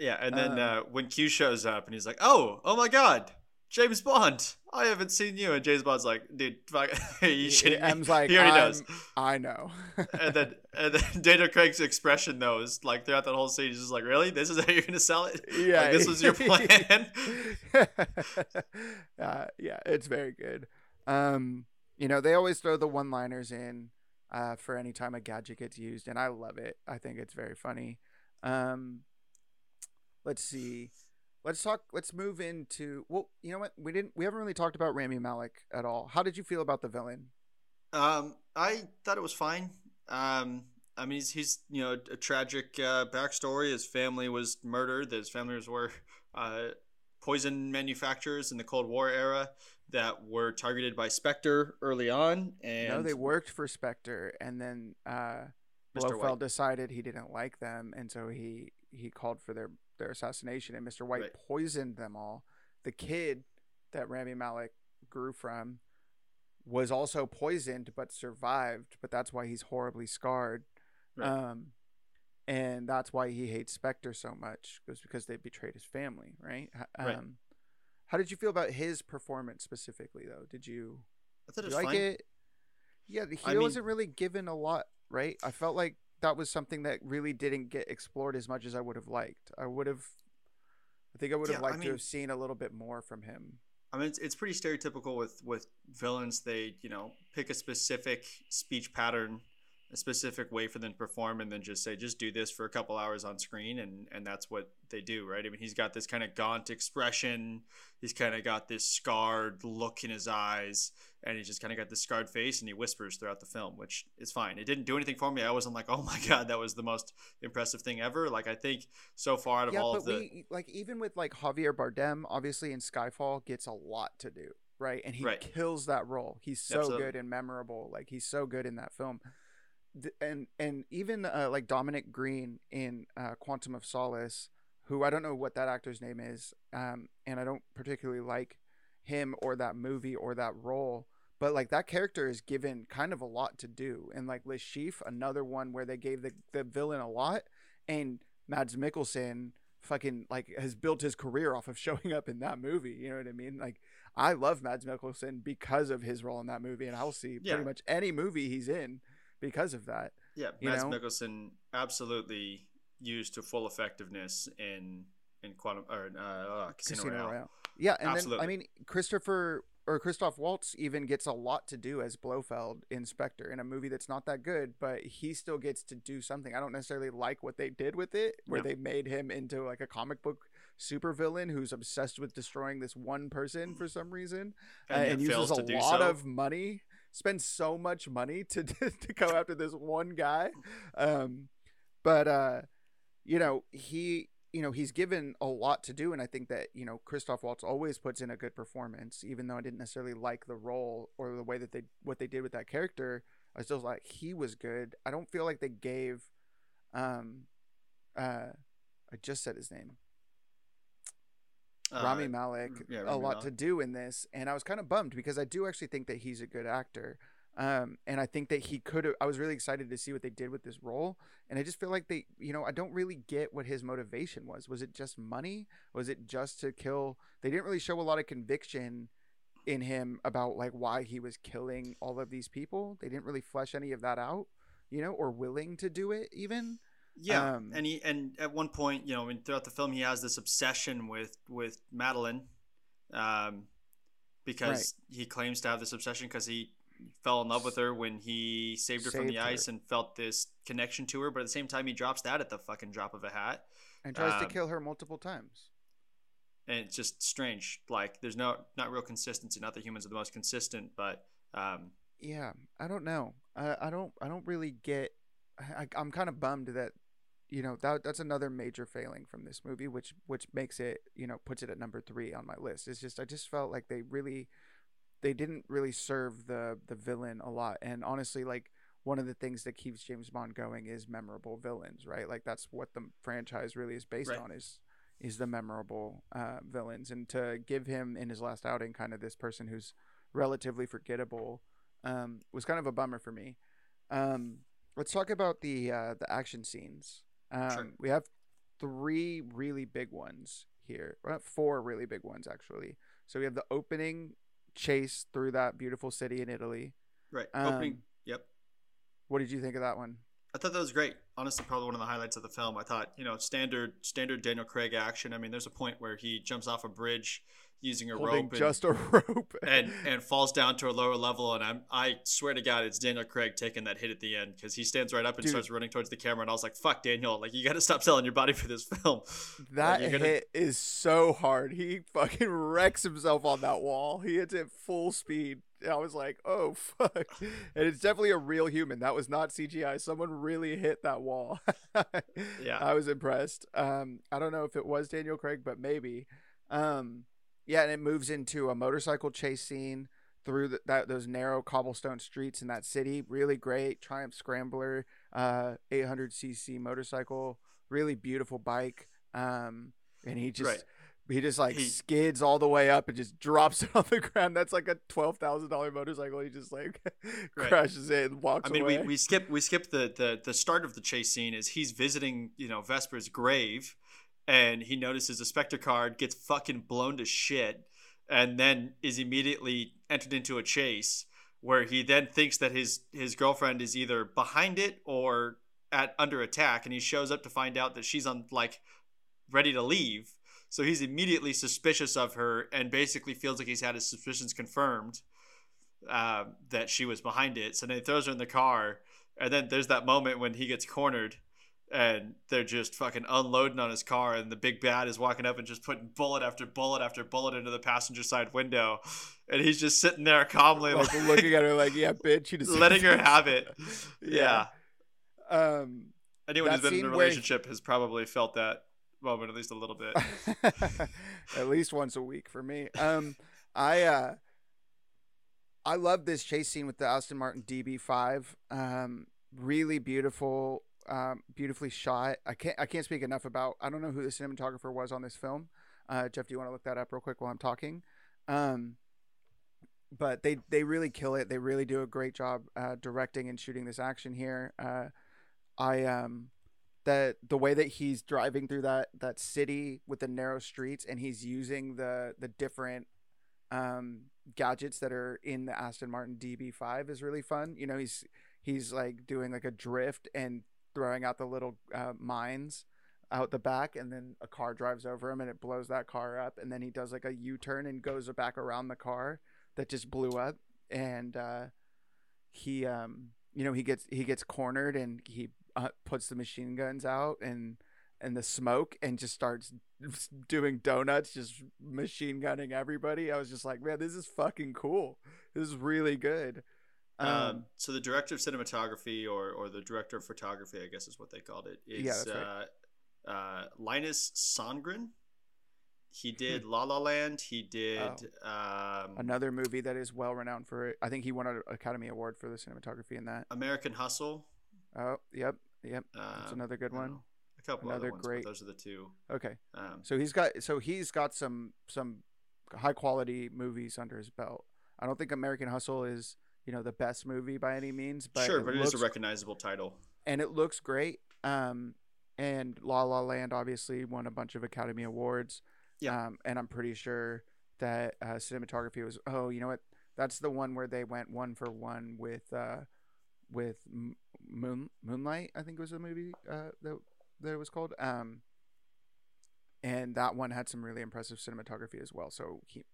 Yeah, and then Uh, uh, when Q shows up and he's like, "Oh, oh my God, James Bond! I haven't seen you." And James Bond's like, "Dude, fuck, you me?" M's like, he already "I'm- knows. I know. and then and then Daniel Craig's expression though is like throughout that whole scene, he's just like, "Really? This is how you're gonna sell it? yeah, Like, this was your plan?" uh, yeah, it's very good. Um, you know, they always throw the one-liners in uh, for any time a gadget gets used, and I love it. I think it's very funny. Um, let's see. Let's talk. Let's move into. Well, you know what? We didn't. We haven't really talked about Rami Malek at all. How did you feel about the villain? Um, I thought it was fine. Um, I mean, he's, he's you know a tragic uh, backstory. His family was murdered. His families were uh, poison manufacturers in the Cold War era that were targeted by Spectre early on. And no, they worked for Spectre, and then uh, Blofeld decided he didn't like them, and so he he called for their their assassination, and Mr. White Right. poisoned them all. The kid that Rami Malek grew from was also poisoned but survived, but that's why he's horribly scarred. Right. Um, and that's why he hates Spectre so much, was because they betrayed his family, right? Um, Right. How did you feel about his performance specifically, though? Did you I thought it you was like fine. it? Yeah, he I wasn't really given a lot, right? I felt like that was something that really didn't get explored as much as I would have liked. I would have, I think I would have Yeah, I liked to have seen a little bit more from him. I mean, it's, it's pretty stereotypical with with villains. They you know pick a specific speech pattern, a specific way for them to perform, and then just say, just do this for a couple hours on screen, and and that's what they do, right? I mean, he's got this kind of gaunt expression. He's kind of got this scarred look in his eyes, and he's just kind of got this scarred face, and he whispers throughout the film, which is fine. It didn't do anything for me. I wasn't like, oh my god, that was the most impressive thing ever. Like I think so far out of Yeah, all but of the we like even with like Javier Bardem, obviously in Skyfall, gets a lot to do, right? And he Right. kills that role. He's so Absolutely. good and memorable. Like he's so good in that film. And and even uh, like Dominic Green in uh, Quantum of Solace, who I don't know what that actor's name is, um, and I don't particularly like him or that movie or that role. But like that character is given kind of a lot to do, and like Chiffre, another one where they gave the, the villain a lot, and Mads Mikkelsen fucking like has built his career off of showing up in that movie. You know what I mean? Like I love Mads Mikkelsen because of his role in that movie, and I'll see Yeah. pretty much any movie he's in because of that. Yeah, Mads? Mikkelsen absolutely used to full effectiveness in in Quantum or uh, uh, Casino, Royale. Yeah, and then I mean Christopher or Christoph Waltz even gets a lot to do as Blofeld in Spectre in a movie that's not that good, but he still gets to do something. I don't necessarily like what they did with it, where No. they made him into like a comic book supervillain who's obsessed with destroying this one person for some reason, uh, And, and, yet fails uses a lot so. of money, spends so much money to to go after this one guy. Um, but uh, you know he you know he's given a lot to do and i think that you know christoph waltz always puts in a good performance even though i didn't necessarily like the role or the way that they what they did with that character. I still like he was good. I don't feel like they gave um uh i just said his name Uh, Rami Malek yeah, a lot Malek. to do in this, and I was kind of bummed because I do actually think that he's a good actor. Um, and I think that he could have. I was really excited to see what they did with this role, and I just feel like they, you know, I don't really get what his motivation was. Was it just money? Was it just to kill? They didn't really show a lot of conviction in him about like why he was killing all of these people. They didn't really flesh any of that out, you know, or willing to do it even. Yeah, Um, and he and at one point, you know, I mean, throughout the film, he has this obsession with with Madeleine, um, because he claims to have this obsession because he fell in love with her when he saved her from the her. ice and felt this connection to her. But at the same time, he drops that at the fucking drop of a hat, And tries to Um, kill her multiple times. and it's just strange. Like, there's no not real consistency. Not that humans are the most consistent, but um, yeah i don't know i, I don't i don't really get I, i'm kind of bummed that you know that that's another major failing from this movie which which makes it you know puts it at number three on my list it's just i just felt like they really they didn't really serve the the villain a lot and honestly like one of the things that keeps james bond going is memorable villains right like that's what the franchise really is based Right. on is is the memorable uh, villains and to give him in his last outing kind of this person who's relatively forgettable um, was kind of a bummer for me. Um, let's talk about the uh, the action scenes. Um, Sure. We have three really big ones here. Well, four really big ones actually. So we have the opening chase through that beautiful city in Italy. right Um, opening. Yep, What did you think of that one? I thought that was great. Honestly, probably one of the highlights of the film. I thought, you know, standard standard Daniel Craig action. I mean, there's a point where he jumps off a bridge using a Holding rope and, just a rope. and and falls down to a lower level. And I'm I swear to God, it's Daniel Craig taking that hit at the end because he stands right up and Dude. starts running towards the camera. And I was like, "Fuck, Daniel! Like, you got to stop selling your body for this film." That you're gonna- hit is so hard. He fucking wrecks himself on that wall. He hits it full speed. I was like, oh fuck. And it's definitely a real human. That was not CGI. Someone really hit that wall. Yeah. I was impressed. Um, I don't know if it was Daniel Craig, but maybe. Um, yeah, and it moves into a motorcycle chase scene through the, that those narrow cobblestone streets in that city. Really great. Triumph Scrambler, uh, 800cc motorcycle. Really beautiful bike. Um, and he just Right. he just like He- skids all the way up and just drops it on the ground. That's like a twelve thousand dollar motorcycle. He just like Right. crashes it and walks I mean, away. we, we skip we skip the, the the start of the chase scene is he's visiting you know Vesper's grave, and he notices a Spectre card gets fucking blown to shit, and then is immediately entered into a chase where he then thinks that his his girlfriend is either behind it or at under attack, and he shows up to find out that she's on like ready to leave. So he's immediately suspicious of her and basically feels like he's had his suspicions confirmed uh, that she was behind it. So then he throws her in the car, and then there's that moment when he gets cornered, and they're just fucking unloading on his car, and the big bad is walking up and just putting bullet after bullet after bullet into the passenger side window, and he's just sitting there calmly, like like, looking at her like, yeah, bitch, you just letting her have it. Yeah. Um, Anyone who's been in a scene where relationship has probably felt that moment at least a little bit. at least once a week for me. Um, I uh, I love this chase scene with the Aston Martin DB5. Um, really beautiful, um, beautifully shot. I can't I can't speak enough about. I don't know who the cinematographer was on this film. Uh, Jeff, do you want to look that up real quick while I'm talking? Um, but they they really kill it. They really do a great job uh, directing and shooting this action here. Uh, I um that the way that he's driving through that that city with the narrow streets and he's using the the different um gadgets that are in the Aston Martin DB5 is really fun. You know, he's he's like doing like a drift and throwing out the little uh, mines out the back and then a car drives over him and it blows that car up and then he does like a U-turn and goes back around the car that just blew up. And uh he um you know he gets he gets cornered and he uh, puts the machine guns out and and the smoke and just starts doing donuts just machine gunning everybody. I was just like man this is fucking cool. This is really good um, Um, so the director of cinematography, or or the director of photography, I guess is what they called it, is Yeah, that's right. uh, uh, Linus Sandgren. He did La La Land. He did. Um, another movie that is well renowned for it i think he won an academy award for the cinematography in that American Hustle. oh yep yep that's Um, another good one know. a couple Another other ones, great- those are the two. Okay, Um, so he's got so he's got some some high quality movies under his belt. I don't think American Hustle is you know the best movie by any means, but sure, it but it looks, is a recognizable title. and it looks great. Um, and La La Land obviously won a bunch of Academy Awards. Yeah. Um, and I'm pretty sure that uh, cinematography was. Oh, you know what? That's the one where they went one for one with uh, with Moon Moonlight. I think was the movie uh, that that it was called. Um, and that one had some really impressive cinematography as well. So he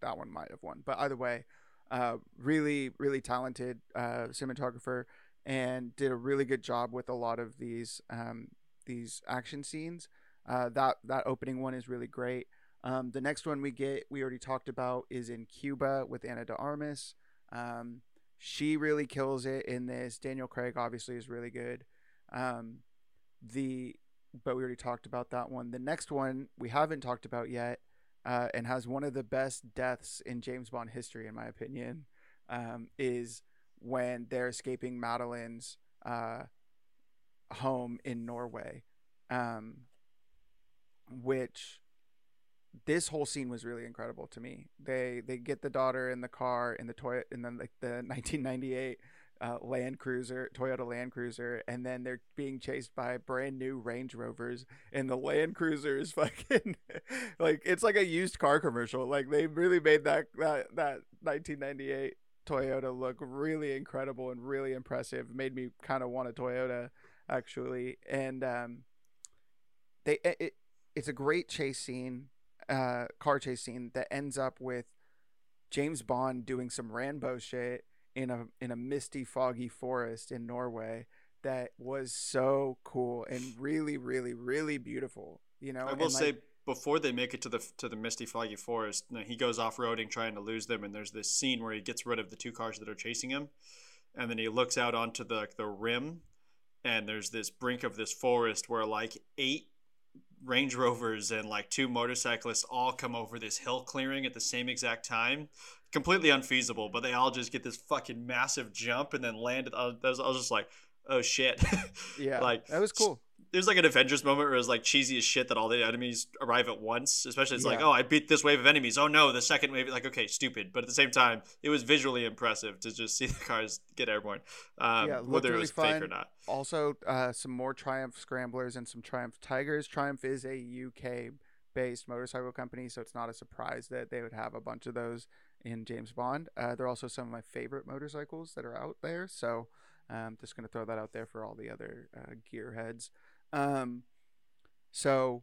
that one might have won. But either way, uh, really really talented uh, cinematographer and did a really good job with a lot of these um, these action scenes. Uh, that that opening one is really great. Um, the next one we get, we already talked about, is in Cuba with Ana de Armas. Um, she really kills it in this. Daniel Craig obviously is really good. Um, the but we already talked about that one. The next one we haven't talked about yet, uh, and has one of the best deaths in James Bond history, in my opinion, um, is when they're escaping Madeleine's uh, home in Norway, um, which this whole scene was really incredible to me. They they get the daughter in the car in the toy in the like the 1998 uh, Land Cruiser Toyota Land Cruiser, and then they're being chased by brand new Range Rovers, and the Land Cruiser is fucking like it's like a used car commercial. Like they really made that that that 1998 Toyota look really incredible and really impressive. Made me kind of want a Toyota actually, and um, they it, it's a great chase scene, uh, car chase scene that ends up with James Bond doing some Rambo shit in a in a misty, foggy forest in Norway. That was so cool and really, really, really beautiful. You know, I and, will like, say before they make it to the to the misty foggy forest, he goes off roading trying to lose them, and there's this scene where he gets rid of the two cars that are chasing him, and then he looks out onto the the rim, and there's this brink of this forest where like eight Range Rovers and like two motorcyclists all come over this hill clearing at the same exact time. Completely unfeasible, but they all just get this fucking massive jump and then land. Uh, I was, I was just like, oh shit. yeah, like that was cool. There's like an Avengers moment where it's like cheesy as shit that all the enemies arrive at once. Especially it's like, oh, I beat this wave of enemies. Oh no, the second wave. Like, okay, stupid. But at the same time, it was visually impressive to just see the cars get airborne, um, Yeah, it whether it really was fake or not. also uh, some more Triumph Scramblers and some Triumph Tigers. Triumph is a UK based motorcycle company, so it's not a surprise that they would have a bunch of those in James Bond. Uh, they're also some of my favorite motorcycles that are out there, so I'm just going to throw that out there for all the other uh, gearheads. Um, so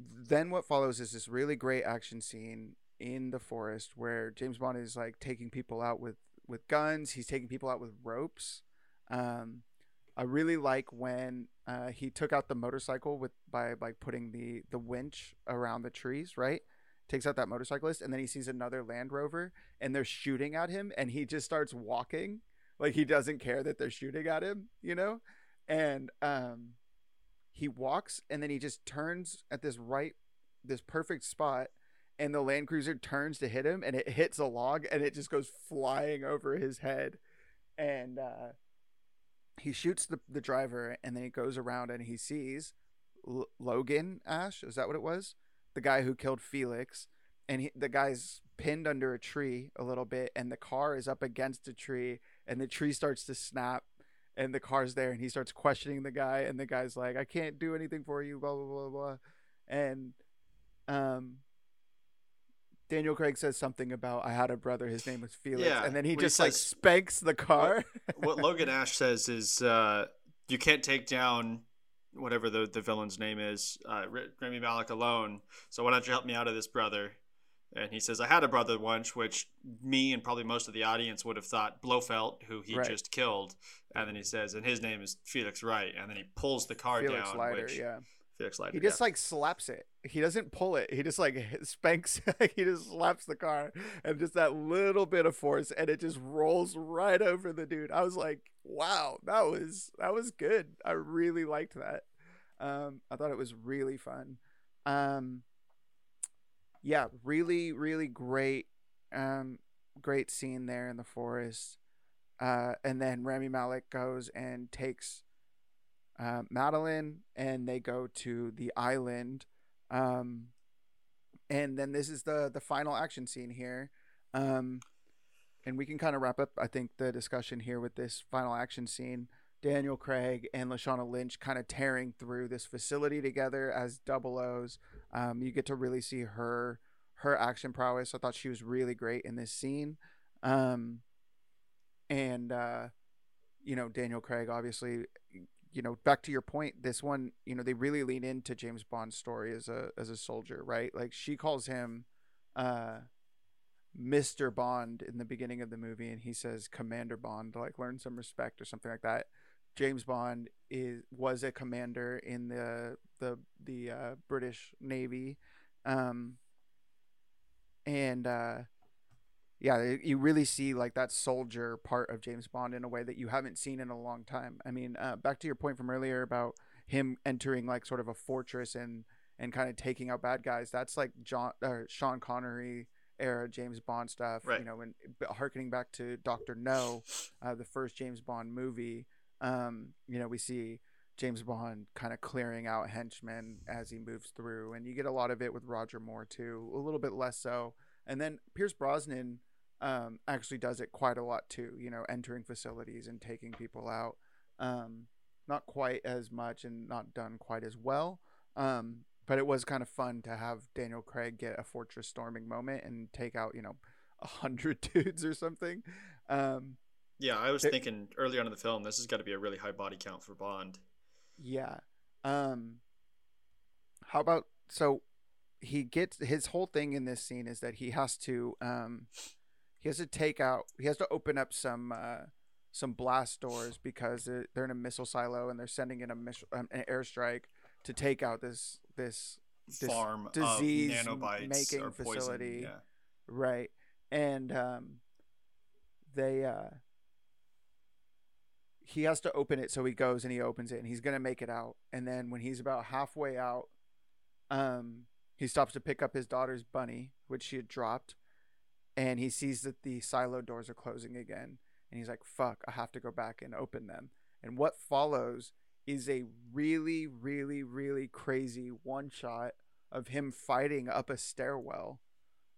then what follows is this really great action scene in the forest where James Bond is like taking people out with with guns. He's taking people out with ropes. Um, I really like when uh, he took out the motorcycle with by like putting the the winch around the trees. Right, takes out that motorcyclist, and then he sees another Land Rover, and they're shooting at him, and he just starts walking like he doesn't care that they're shooting at him. You know, and um, he walks, and then he just turns at this right, this perfect spot. And the Land Cruiser turns to hit him, and it hits a log, and it just goes flying over his head. And uh, he shoots the, the driver and then he goes around and he sees L- Logan Ash is that what it was the guy who killed Felix and he, the guy's pinned under a tree a little bit and the car is up against a tree and the tree starts to snap and the car's there and he starts questioning the guy and the guy's like I can't do anything for you blah blah blah blah and um Daniel Craig says something about I had a brother his name was Felix Yeah, and then he when he just like says- spanks the car what Logan Ash says is, uh, you can't take down whatever the the villain's name is, uh, Rami Malek alone. So why don't you help me out of this, brother? And he says, I had a brother once, which me and probably most of the audience would have thought Blofeld, who he Right. just killed. And then he says, and his name is Felix Wright. And then he pulls the car Felix down. Leiter, which, yeah. Felix Leiter. He just like slaps it. He doesn't pull it. He just like spanks. he just slaps the car, and just that little bit of force, and it just rolls right over the dude. I was like, "Wow, that was that was good. I really liked that. Um, I thought it was really fun. Um, yeah, really, really great. Um, great scene there in the forest. Uh, and then Rami Malek goes and takes uh, Madeleine, and they go to the island. Um, and then this is the the final action scene here. Um, and we can kind of wrap up, I think, the discussion here with this final action scene. Daniel Craig and Lashana Lynch kind of tearing through this facility together as double O's. Um, you get to really see her her action prowess. I thought she was really great in this scene. Um, and uh, you know, Daniel Craig obviously you know, back to your point, this one, you know, they really lean into James Bond's story as a as a soldier, right? Like she calls him uh Mr. Bond in the beginning of the movie and he says Commander Bond, like learn some respect or something like that. James Bond is was a commander in the the the uh, British Navy, um, and uh, yeah, you really see like that soldier part of James Bond in a way that you haven't seen in a long time. I mean, uh, back to your point from earlier about him entering like sort of a fortress and and kind of taking out bad guys. That's like John or Sean Connery era James Bond stuff. Right. You know, and harkening back to Doctor No, uh, the first James Bond movie um, you know, we see James Bond kind of clearing out henchmen as he moves through, and you get a lot of it with Roger Moore too, a little bit less so. And then Pierce Brosnan um, actually does it quite a lot too, you know, entering facilities and taking people out. Um, not quite as much and not done quite as well. Um, but it was kind of fun to have Daniel Craig get a fortress storming moment and take out, you know, a hundred dudes or something. Um, yeah, I was thinking early on in the film, this has got to be a really high body count for Bond. Yeah. Um how about so he gets his whole thing in this scene is that he has to um he has to take out he has to open up some uh some blast doors because they're, they're in a missile silo and they're sending in a missile um, an airstrike to take out this this, this farm disease nanobots making facility yeah. right and um they uh he has to open it so he goes and he opens it and he's gonna make it out. And then when he's about halfway out um he stops to pick up his daughter's bunny which she had dropped and he sees that the silo doors are closing again and he's like fuck i have to go back and open them. And what follows is a really really really crazy one shot of him fighting up a stairwell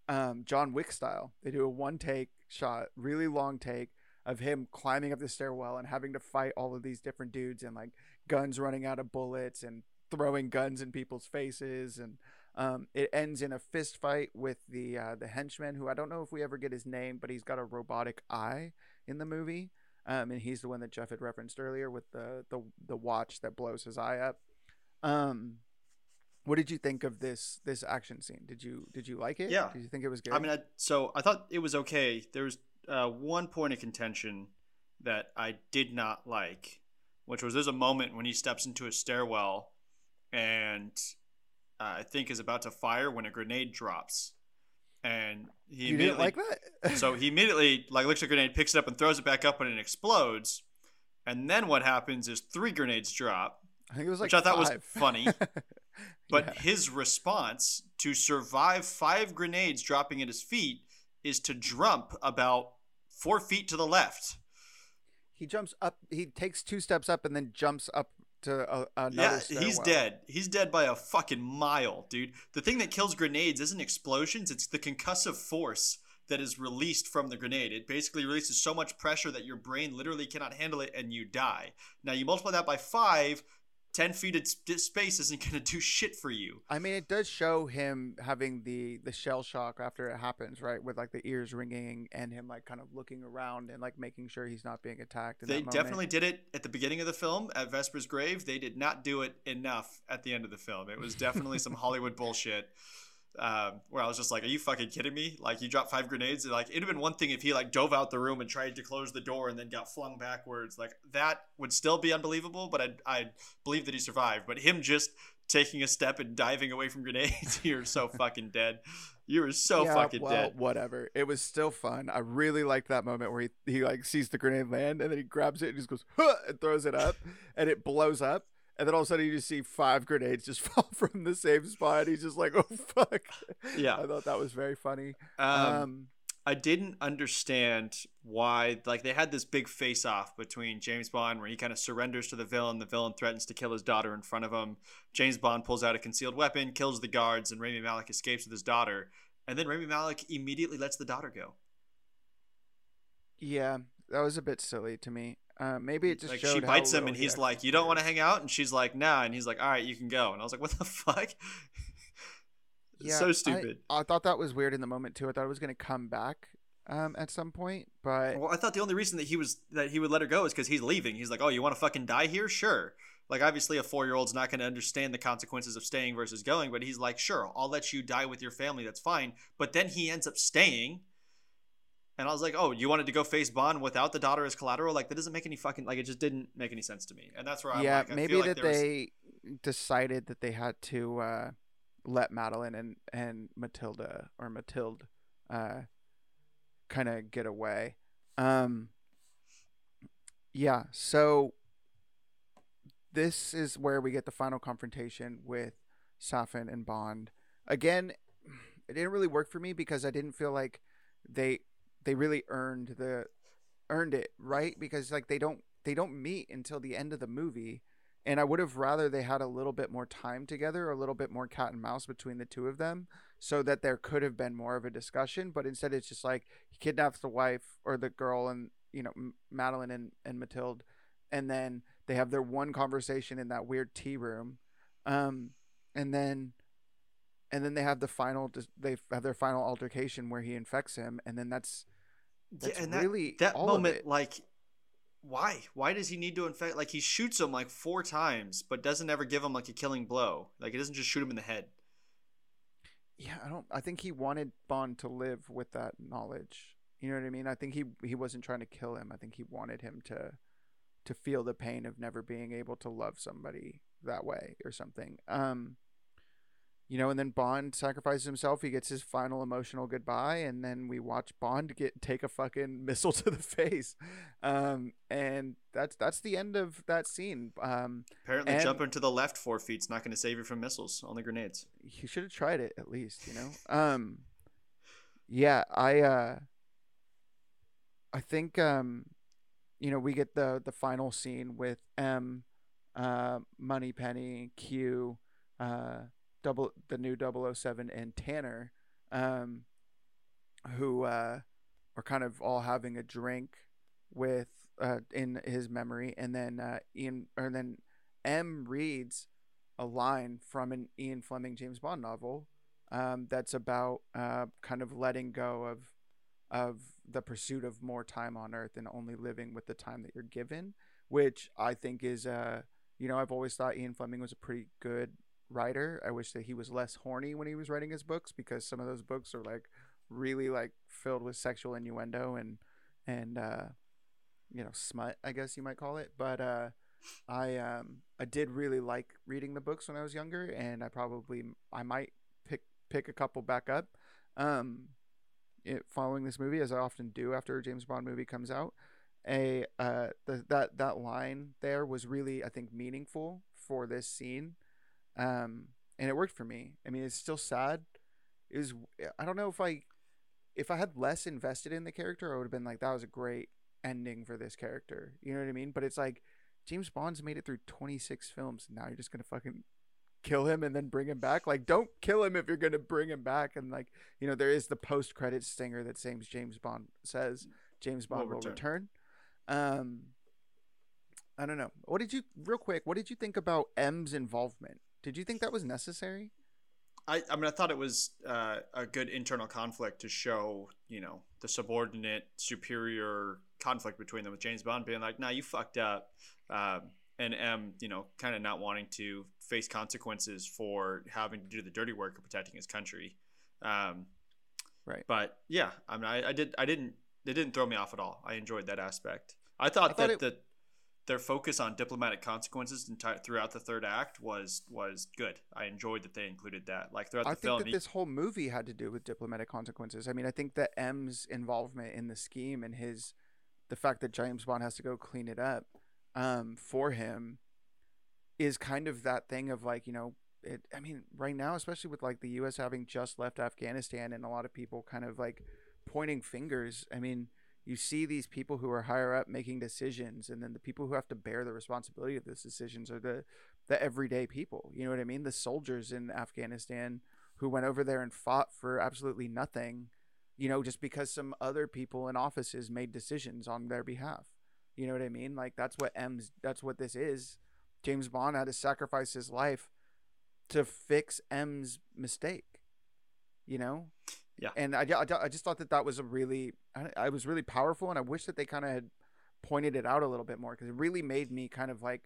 um john wick style. They do a one take shot really long take of him climbing up the stairwell and having to fight all of these different dudes and like guns running out of bullets and throwing guns in people's faces and um, it ends in a fist fight with the uh, the henchman who I don't know if we ever get his name, but he's got a robotic eye in the movie, um, and he's the one that Jeff had referenced earlier with the the the watch that blows his eye up. Um, what did you think of this this action scene? Did you did you like it? Yeah. Did you think it was good? I mean, I, so I thought it was okay. There was uh, one point of contention that I did not like, which was there's a moment when he steps into a stairwell and uh, I think is about to fire when a grenade drops. And he you didn't like that? so he immediately like looks at grenade, picks it up, and throws it back up, and it explodes. And then what happens is three grenades drop, I think it was like which I thought five. was funny. But Yeah. his response to survive five grenades dropping at his feet is to jump about four feet to the left. he jumps up. He takes two steps up and then jumps up to a, another. yeah, he's dead. He's dead by a fucking mile, dude. The thing that kills grenades isn't explosions, it's the concussive force that is released from the grenade. It basically releases so much pressure that your brain literally cannot handle it and you die. Now, you multiply that by five, 10 feet of sp- space isn't going to do shit for you. I mean, it does show him having the the shell shock after it happens, right? With like the ears ringing and him like kind of looking around and like making sure he's not being attacked. In They definitely did it at the beginning of the film at Vesper's grave. They did not do it enough at the end of the film. It was definitely some Hollywood bullshit. Um, where I was just like, "Are you fucking kidding me? Like, you dropped five grenades. and Like, it'd have been one thing if he like dove out the room and tried to close the door and then got flung backwards. Like, that would still be unbelievable. But I I believe that he survived. But him just taking a step and diving away from grenades, you're so fucking dead. You were so yeah, fucking well, dead. Whatever. It was still fun. I really liked that moment where he, he like sees the grenade land and then he grabs it and just goes huh, and throws it up and it blows up. And then all of a sudden you just see five grenades just fall from the same spot. He's just like, oh fuck. Yeah. I thought that was very funny. Um, Um, I didn't understand why like they had this big face off between James Bond where he kind of surrenders to the villain, the villain threatens to kill his daughter in front of him. James Bond pulls out a concealed weapon, kills the guards, and Rami Malek escapes with his daughter. And then Rami Malek immediately lets the daughter go. Yeah, that was a bit silly to me. Uh, maybe it just like she bites him and he's like, "You don't want to hang out," and she's like, "Nah," and he's like, "All right, you can go." And I was like, "What the fuck?" Yeah, so I- stupid. I, thought that was weird in the moment too. I thought it was going to come back um, at some point, but Well, I thought the only reason that he was that he would let her go is because he's leaving. He's like, "Oh, you want to fucking die here? Sure." Like, obviously, a four-year-old's not going to understand the consequences of staying versus going, but he's like, "Sure, I'll let you die with your family. That's fine." But then he ends up staying, and I was like, "Oh, you wanted to go face Bond without the daughter as collateral? Like, that doesn't make any fucking like it just didn't make any sense to me." And that's where I'm yeah, like, I maybe like that was- they decided that they had to uh, let Madeleine and and Matilda or Matilde uh, kind of get away. Um, yeah, so this is where we get the final confrontation with Safin and Bond. Again, it didn't really work for me because I didn't feel like they they really earned the earned it, right? Because like they don't they don't meet until the end of the movie. And I would have rather they had a little bit more time together, a little bit more cat and mouse between the two of them, so that there could have been more of a discussion. But instead, it's just like he kidnaps the wife or the girl, and you know Madeleine and and Matilde, and then they have their one conversation in that weird tea room, um, and then and then they have the final they have their final altercation where he infects him, and then that's that's yeah, and that, really that of moment like why why does he need to infect like he shoots him like four times but doesn't ever give him like a killing blow like it doesn't just shoot him in the head yeah, I don't. I think he wanted Bond to live with that knowledge. You know what I mean? I think he he wasn't trying to kill him. I think he wanted him to to feel the pain of never being able to love somebody that way or something. Um, you know, and then Bond sacrifices himself. He gets his final emotional goodbye, and then we watch Bond get take a fucking missile to the face. Um, and that's that's the end of that scene. Um, apparently And- jumping to the left four feet's not going to save you from missiles only grenades he should have tried it at least, you know. Um yeah, I uh I think um you know, we get the the final scene with M uh Moneypenny, Q, uh double the new 007 and Tanner um who uh are kind of all having a drink with uh in his memory. And then uh Ian or then M reads a line from an Ian Fleming James Bond novel um, that's about uh, kind of letting go of of the pursuit of more time on Earth and only living with the time that you're given, which I think is uh, you know I've always thought Ian Fleming was a pretty good writer. I wish that he was less horny when he was writing his books because some of those books are like really like filled with sexual innuendo and and uh, you know smut I guess you might call it, but uh, I um I did really like reading the books when I was younger, and I probably I might pick pick a couple back up, um, it, following this movie as I often do after a James Bond movie comes out. A uh the, that that line there was really I think meaningful for this scene, um, and it worked for me. I mean, it's still sad. It was I don't know if I if I had less invested in the character, I would have been like that was a great ending for this character. You know what I mean? But it's like James Bond's made it through 26 films. Now you're just gonna fucking kill him and then bring him back. Like, don't kill him if you're gonna bring him back. And like, you know, there is the post credit stinger that same James Bond says James Bond will, Will return. Um, I don't know. What did you real quick? What did you think about M's involvement? Did you think that was necessary? I, I mean, I thought it was uh, a good internal conflict to show, you know, the subordinate, superior conflict between them. With James Bond being like, "Nah, you fucked up," um, and M, you know, kind of not wanting to face consequences for having to do the dirty work of protecting his country. Um, Right. But yeah, I mean, I, I did, I didn't, it didn't throw me off at all. I enjoyed that aspect. I thought, thought that it- the their focus on diplomatic consequences enti- throughout the third act was was good. I enjoyed that they included that. Like throughout the I think that he- this whole movie had to do with diplomatic consequences. I mean, I think that M's involvement in the scheme and his the fact that James Bond has to go clean it up um, for him is kind of that thing of like you know it. I mean, right now, especially with like the U.S. having just left Afghanistan and a lot of people kind of like pointing fingers. I mean, you see these people who are higher up making decisions, and then the people who have to bear the responsibility of those decisions are the the everyday people. You know what I mean? The soldiers in Afghanistan who went over there and fought for absolutely nothing, you know, just because some other people in offices made decisions on their behalf. You know what I mean? Like that's what M's that's what this is. James Bond had to sacrifice his life to fix M's mistake. You know? Yeah. And I, I, I just thought that that was a really I, I was really powerful and I wish that they kind of had pointed it out a little bit more because it really made me kind of like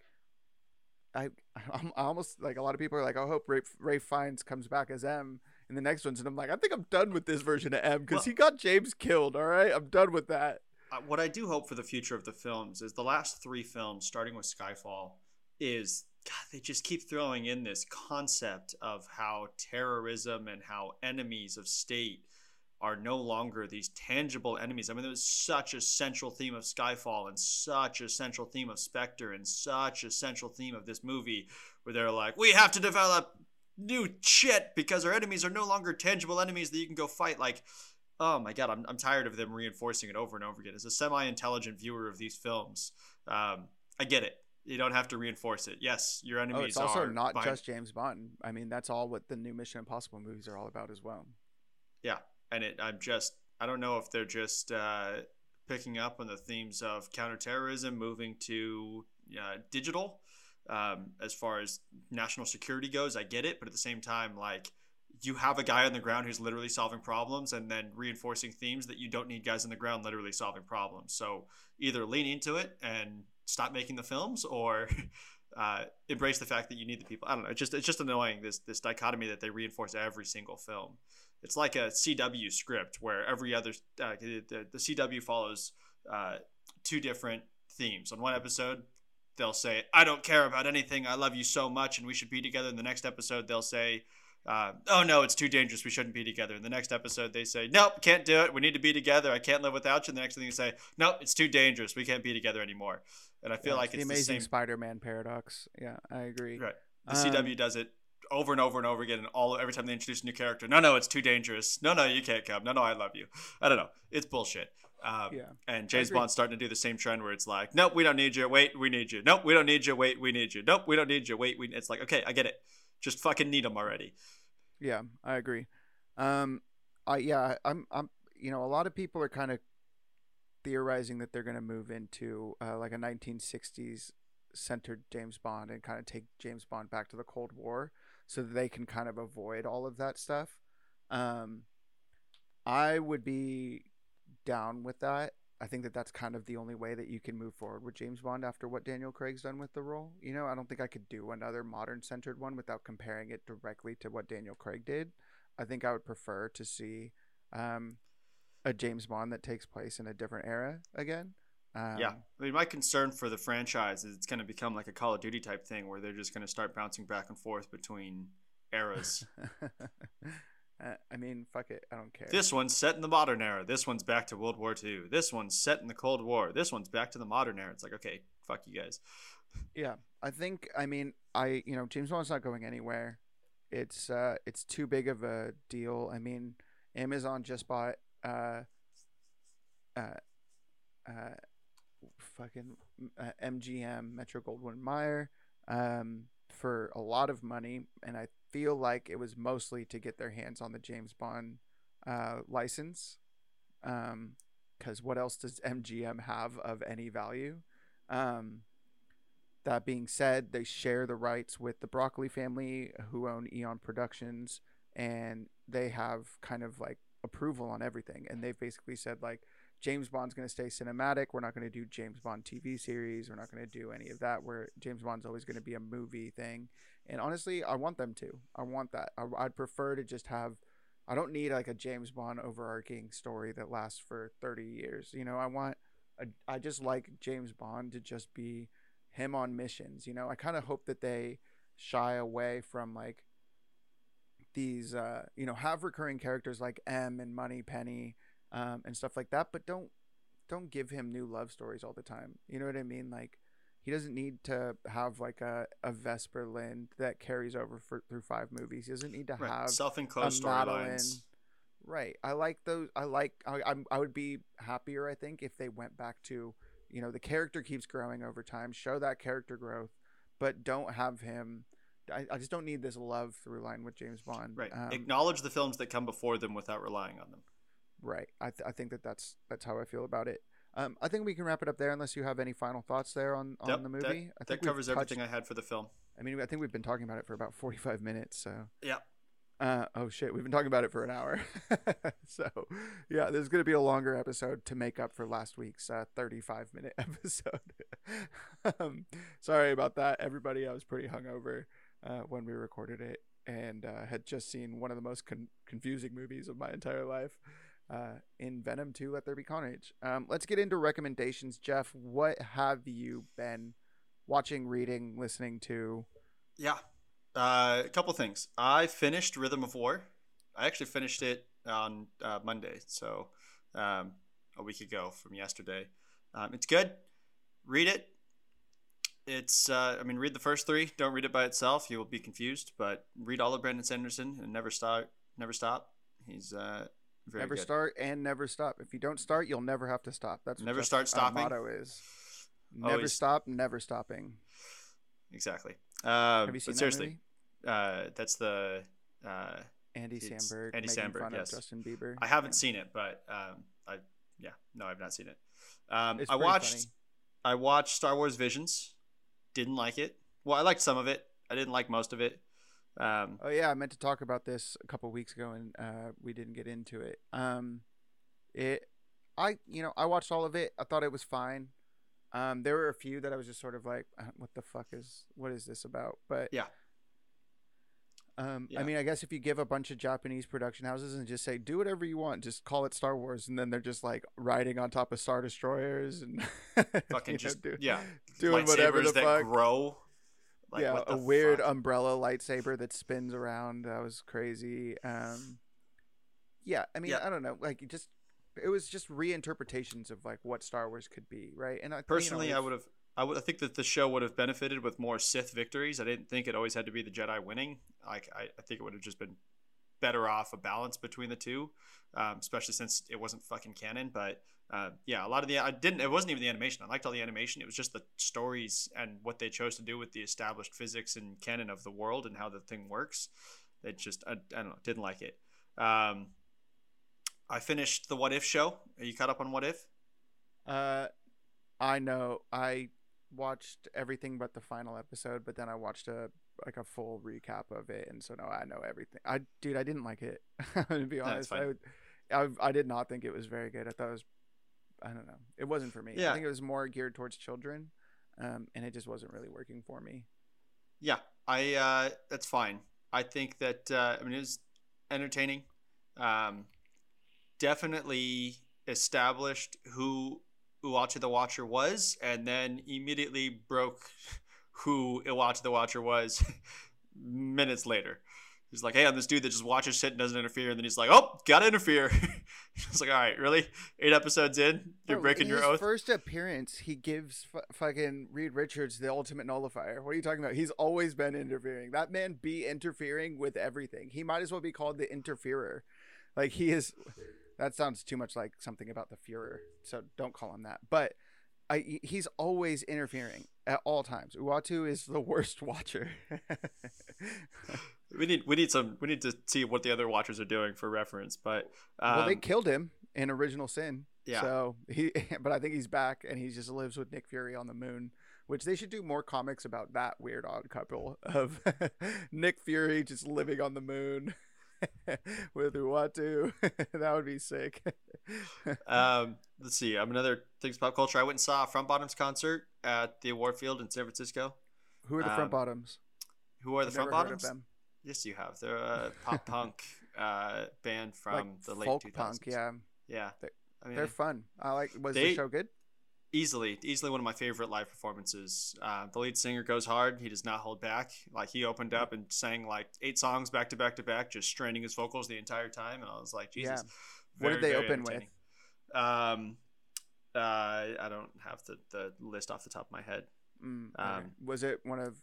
I I'm almost like a lot of people are like, I hope Ray, Ray Fiennes comes back as M in the next ones, and I'm like, I think I'm done with this version of M because well, he got James killed. All right, I'm done with that. What I do hope for the future of the films is the last three films, starting with Skyfall, is God, they just keep throwing in this concept of how terrorism and how enemies of state are no longer these tangible enemies. I mean, there was such a central theme of Skyfall and such a central theme of Spectre and such a central theme of this movie where they're like, we have to develop new shit because our enemies are no longer tangible enemies that you can go fight. Like, oh my God, I'm, I'm tired of them reinforcing it over and over again. As a semi intelligent viewer of these films, um, I get it. You don't have to reinforce it. Yes, your enemies. Oh, it's also not just James Bond. I mean, that's all what the new Mission Impossible movies are all about as well. Yeah, and it I'm just I don't know if they're just uh, picking up on the themes of counterterrorism, moving to uh, digital. Um, as far as national security goes, I get it, but at the same time, like you have a guy on the ground who's literally solving problems and then reinforcing themes that you don't need guys on the ground literally solving problems. So either lean into it and stop making the films or uh, embrace the fact that you need the people. I don't know. It's just it's just annoying this this dichotomy that they reinforce every single film it's like a CW script where every other uh, the, the CW follows uh, two different themes. On one episode, they'll say, "I don't care about anything. I love you so much, and we should be together." In the next episode, they'll say, uh, "Oh no, it's too dangerous. We shouldn't be together." In the next episode, they say, "Nope, can't do it. We need to be together. I can't live without you." And the next thing they say, "Nope, it's too dangerous. We can't be together anymore." And I feel yeah, like it's the amazing the same... Spider-Man paradox. Yeah, I agree. Right. The um, CW does it over and over and over again, and all every time they introduce a new character. No, no, it's too dangerous. No, no, you can't come. No, no, I love you. I don't know. It's bullshit. Um, yeah. And James Bond's starting to do the same trend where it's like, nope, we don't need you. Wait, we need you. Nope, we don't need you. Wait, we need you. Nope, we don't need you. Wait, we. It's like, okay, I get it. Just fucking need them already. Yeah, I agree. Um, I yeah, I'm I'm you know a lot of people are kind of theorizing that they're going to move into uh, like a 1960s centered James Bond and kind of take James Bond back to the Cold War so that they can kind of avoid all of that stuff. Um, I would be down with that. I think that that's kind of the only way that you can move forward with James Bond after what Daniel Craig's done with the role. You know, I don't think I could do another modern centered one without comparing it directly to what Daniel Craig did. I think I would prefer to see um, a James Bond that takes place in a different era again. Um, yeah, I mean, my concern for the franchise is it's going to become like a Call of Duty type thing where they're just going to start bouncing back and forth between eras. uh, I mean, fuck it, I don't care. This one's set in the modern era. This one's back to World War II. This one's set in the Cold War. This one's back to the modern era. It's like, okay, fuck you guys. Yeah, I think. I mean, I you know James Bond's not going anywhere. It's uh, it's too big of a deal. I mean, Amazon just bought uh, uh, uh fucking uh, MGM Metro Goldwyn Mayer um, for a lot of money, and I feel like it was mostly to get their hands on the James Bond uh, license. Because um, what else does MGM have of any value? Um, that being said, they share the rights with the Broccoli family, who own Eon Productions, and they have kind of like approval on everything. And they've basically said like, James Bond's going to stay cinematic. We're not going to do James Bond TV series. We're not going to do any of that. Where James Bond's always going to be a movie thing. And honestly, I want them to. I want that. I, I'd prefer to just have. I don't need like a James Bond overarching story that lasts for 30 years. You know, I want. A, I just like James Bond to just be him on missions. You know, I kind of hope that they shy away from like these. Uh, you know, have recurring characters like M and Moneypenny um, and stuff like that. But don't don't give him new love stories all the time. You know what I mean? Like he doesn't need to have like a, a Vesper Lynd that carries over for through five movies. He doesn't need to right. have self-enclosed storylines. Right. I like those. I like. I, I'm. I would be happier. I think if they went back to, you know, the character keeps growing over time. Show that character growth, but don't have him. I, I just don't need this love through line with James Bond. Right. Um, Acknowledge the films that come before them without relying on them. right. I, th- I think that that's that's how I feel about it. Um, I think we can wrap it up there unless you have any final thoughts there on, on Yep, the that- movie. I That think we've covers touched- everything I had for the film. I mean, I think we've been talking about it for about 45 minutes. So Yeah. Uh, oh shit, we've been talking about it for an hour. so, yeah, there's going to be a longer episode to make up for last week's uh, 35 minute episode. um, sorry about that, everybody. I was pretty hungover uh, when we recorded it and uh, had just seen one of the most con- confusing movies of my entire life uh, in Venom 2 Let There Be Carnage. Um, let's get into recommendations. Jeff, what have you been watching, reading, listening to? Yeah. Uh, a couple things. I finished Rhythm of War. I actually finished it on uh, Monday, so um, a week ago from yesterday. Um, it's good. Read it. It's. Uh, I mean, read the first three. Don't read it by itself. You will be confused. But read all of Brandon Sanderson and never start. Never stop. He's uh, very never good. start and never stop. If you don't start, you'll never have to stop. That's what Never start stopping? motto is never Always- stop, never stopping. Exactly. Uh, Have you seen but that seriously, movie? uh, that's the. Uh, Andy Samberg Andy Samberg, yes. Justin Bieber. I haven't Yeah. seen it, but um, I yeah, no, I've not seen it. Um, I watched funny. I watched Star Wars Visions. Didn't like it. Well, I liked some of it. I didn't like most of it. Um, Oh yeah, I meant to talk about this a couple weeks ago, and uh, we didn't get into it. Um, it, I you know I watched all of it. I thought it was fine. Um, there were a few that I was just sort of like, uh, what the fuck is what is this about? But Yeah. Um, Yeah. I mean, I guess if you give a bunch of Japanese production houses and just say do whatever you want, just call it Star Wars, and then they're just like riding on top of star destroyers and fucking you know, just do- yeah, doing whatever the that fuck. grow. Like, yeah, a weird fuck? umbrella lightsaber that spins around. That was crazy. Um, yeah, I mean, Yeah. I don't know. Like, just it was just reinterpretations of like what Star Wars could be, right? And I, Personally, you know, I would have. I think that the show would have benefited with more Sith victories. I didn't think it always had to be the Jedi winning. Like I, I think it would have just been better off a balance between the two, um, especially since it wasn't fucking canon. But uh, yeah, a lot of the I didn't. It wasn't even the animation. I liked all the animation. It was just the stories and what they chose to do with the established physics and canon of the world and how the thing works. They just I, I don't know. Didn't like it. Um, I finished the What If show. Are you caught up on What If? Uh, I know. I watched everything but the final episode, but then I watched a like a full recap of it, and so now I know everything. I dude, I didn't like it. to be honest, I, would, I I did not think it was very good. I thought it was, I don't know, it wasn't for me. Yeah. I think it was more geared towards children, um, and it just wasn't really working for me. Yeah, I uh, that's fine. I think that uh, I mean it was entertaining. Um, definitely established who Uatu the Watcher was, and then immediately broke who Uatu the Watcher was minutes later. He's like, "Hey, I'm this dude that just watches shit and doesn't interfere," and then he's like, "Oh, gotta interfere." it's like, "All right, really? Eight episodes in, you're Bro, breaking in your oath." First appearance, he gives f- fucking Reed Richards the ultimate nullifier. What are you talking about? He's always been interfering. That man be interfering with everything. He might as well be called the interferer. Like he is. That sounds too much like something about the Führer, so don't call him that. But I, he's always interfering at all times. Uatu is the worst watcher. we need we need some we need to see what the other watchers are doing for reference. But um, well, they killed him in Original Sin. Yeah. So he, but I think he's back and he just lives with Nick Fury on the moon, which they should do more comics about that weird odd couple of Nick Fury just living on the moon with Uatu. that would be sick. um, let's see. I'm another things pop culture. I went and saw a Front Bottoms concert at the Warfield in San Francisco. Who are the Um, front bottoms? Who are the I've Front never heard of Bottoms? Yes, you have. They're a pop punk uh, band from like the late folk 2000s. punk. Yeah, yeah. They- I mean, they're fun. I like. Was They- the show good? Easily, easily one of my favorite live performances. Uh, the lead singer goes hard. He does not hold back. Like he opened up and sang like eight songs back to back to back, just straining his vocals the entire time. And I was like, Jesus. Yeah. What did they open with? Um, uh, I don't have the, the list off the top of my head. Mm. Um, was it one of?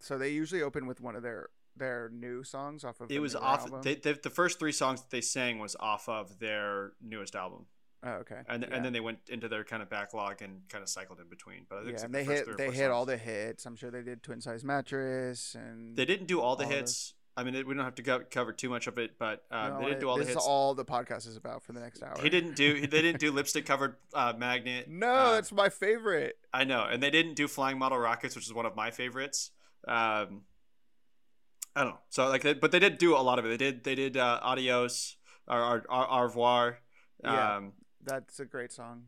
So they usually open with one of their their new songs off of. It was off. They, they, the first three songs that they sang was off of their newest album, oh, okay. and yeah. and then they went into their kind of backlog and kind of cycled in between. But I think yeah, and like they the hit they hit all the hits. I'm sure they did Twin Size Mattress and They didn't do all the all the- hits. I mean, we don't have to go, cover too much of it, but uh, No, they didn't do all the hits. this is all the podcast is about for the next hour. He didn't do. They didn't do lipstick covered uh, magnet. No, Uh, that's my favorite. I know, and they didn't do flying model rockets, which is one of my favorites. Um, I don't know. So like, they, but they did do a lot of it. They did. They did uh, adios or, or, or au revoir. Yeah. Um, That's a great song.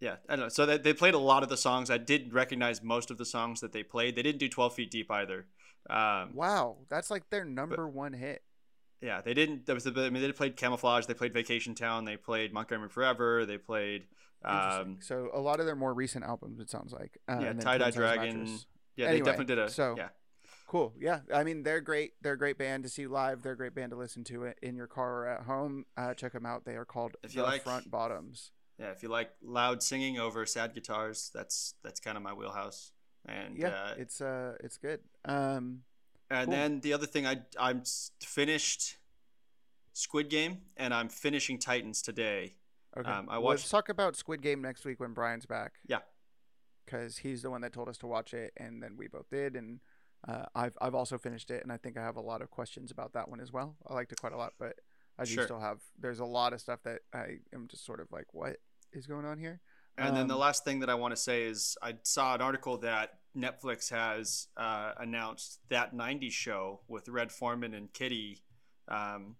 yeah, I don't know. So they, they played a lot of the songs. I did recognize most of the songs that they played. They didn't do 12 Feet Deep either. Um, Wow, that's like their number one hit. yeah, they didn't. That was I mean, they played Camouflage. They played Vacation Town. They played Montgomery Forever. They played. Um, so a lot of their more recent albums, it sounds like. Uh, Yeah, Tie Dye Dragon. Mattress. yeah, Anyway, they definitely did a. so- yeah, Cool. Yeah. I mean, they're great. They're a great band to see live. They're a great band to listen to in your car or at home. Uh, check them out. They are called If you The like- Front Bottoms. yeah. If you like loud singing over sad guitars, that's that's kind of my wheelhouse. And Yeah, uh, it's uh, it's good. Um, And Cool. then the other thing, I I'm finished Squid Game, and I'm finishing Titans today. okay. Um, I Let's talk about Squid Game next week when Brian's back. Yeah. Because he's the one that told us to watch it, and then we both did, and uh, I've I've also finished it, and I think I have a lot of questions about that one as well. I liked it quite a lot, but I do Sure. still have. There's a lot of stuff that I am just sort of like, what is going on here? And then the Um, last thing that I want to say is I saw an article that Netflix has uh, announced that '90s show with Red Foreman and Kitty um,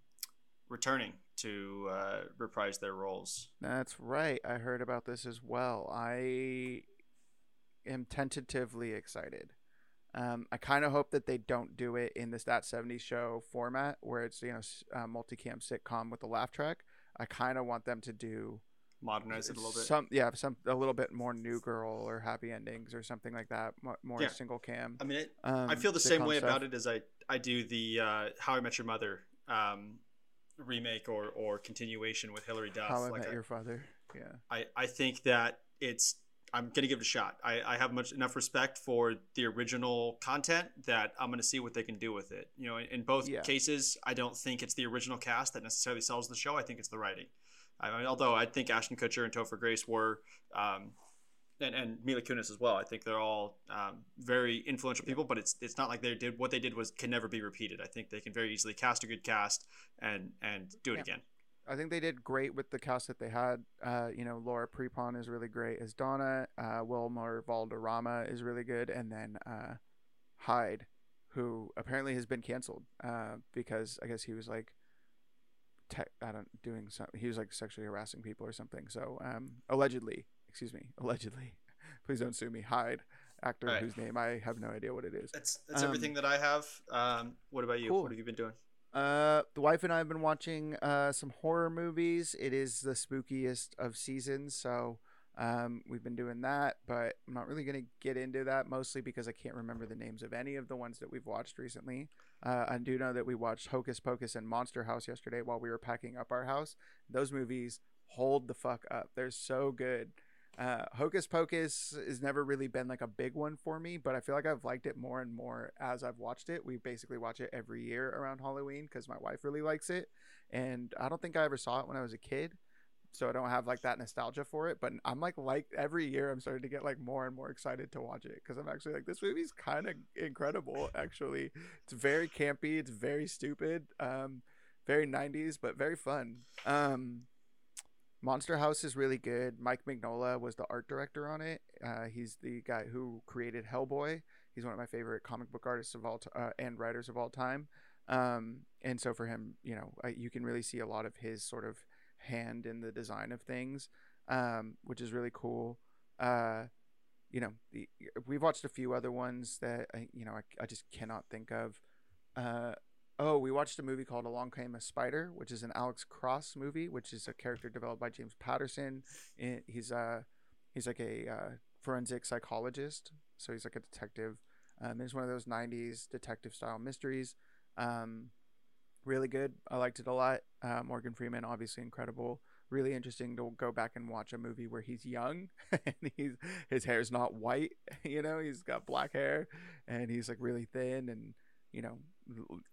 returning to uh, reprise their roles. That's right. I heard about this as well. I am tentatively excited. Um, I kind of hope that they don't do it in this that 70s show format where it's you know uh, multicam sitcom with a laugh track. I kind of want them to do Modernize it a little bit. some yeah some a little bit more new girl or happy endings or something like that. More, Yeah. single cam. I mean, it, Um, I feel the same way stuff. about it as I I do the uh, How I Met Your Mother um, remake or or continuation with Hilary Duff. How I like Met I, Your Father. Yeah. I I think that it's I'm gonna give it a shot. I, I have much enough respect for the original content that I'm gonna see what they can do with it. You know, in, in both Yeah. cases, I don't think it's the original cast that necessarily sells the show. I think it's the writing. I mean, although I think Ashton Kutcher and Topher Grace were, um, and, and Mila Kunis as well. I think they're all um, very influential people, but it's it's not like they did what they did was can never be repeated. I think they can very easily cast a good cast and and do it Yeah. again. I think they did great with the cast that they had. Uh, you know, Laura Prepon is really great as Donna. Uh, Wilmer Valderrama is really good, and then uh, Hyde, who apparently has been canceled uh, because I guess he was like, te- I don't doing something. He was like sexually harassing people or something. So um, allegedly, excuse me, allegedly. Please don't sue me. Hyde, actor Right. whose name I have no idea what it is. That's that's Um, everything that I have. Um, what about you? cool. What have you been doing? Uh, the wife and I have been watching uh some horror movies. It is the spookiest of seasons, so um we've been doing that, but I'm not really gonna get into that mostly because I can't remember the names of any of the ones that we've watched recently. Uh, I do know that we watched Hocus Pocus and Monster House yesterday while we were packing up our house. Those movies hold the fuck up. They're so good. Uh, Hocus Pocus has never really been like a big one for me, but I feel like I've liked it more and more as I've watched it. We basically watch it every year around Halloween because my wife really likes it, and I don't think I ever saw it when I was a kid, so I don't have like that nostalgia for it. But I'm like like every year I'm starting to get like more and more excited to watch it because I'm actually like this movie's kind of incredible. Actually, it's very campy, it's very stupid, um, very 90s, but very fun. Um, Monster House is really good. Mike Mignola was the art director on it. Uh, he's the guy who created Hellboy. He's one of my favorite comic book artists of all t- uh, and writers of all time. Um, and so for him, you know, you can really see a lot of his sort of hand in the design of things, um, which is really cool. Uh, you know, the, we've watched a few other ones that I, you know, I, I just cannot think of. Oh, we watched a movie called Along Came a Spider, which is an Alex Cross movie, which is a character developed by James Patterson. He's uh he's like a uh, forensic psychologist, so he's like a detective. Um, it's one of those '90s detective style mysteries. Um, really good. I liked it a lot. Uh, Morgan Freeman, obviously incredible. Really interesting to go back and watch a movie where he's young and he's his hair's not white. You know, he's got black hair and he's like really thin and you know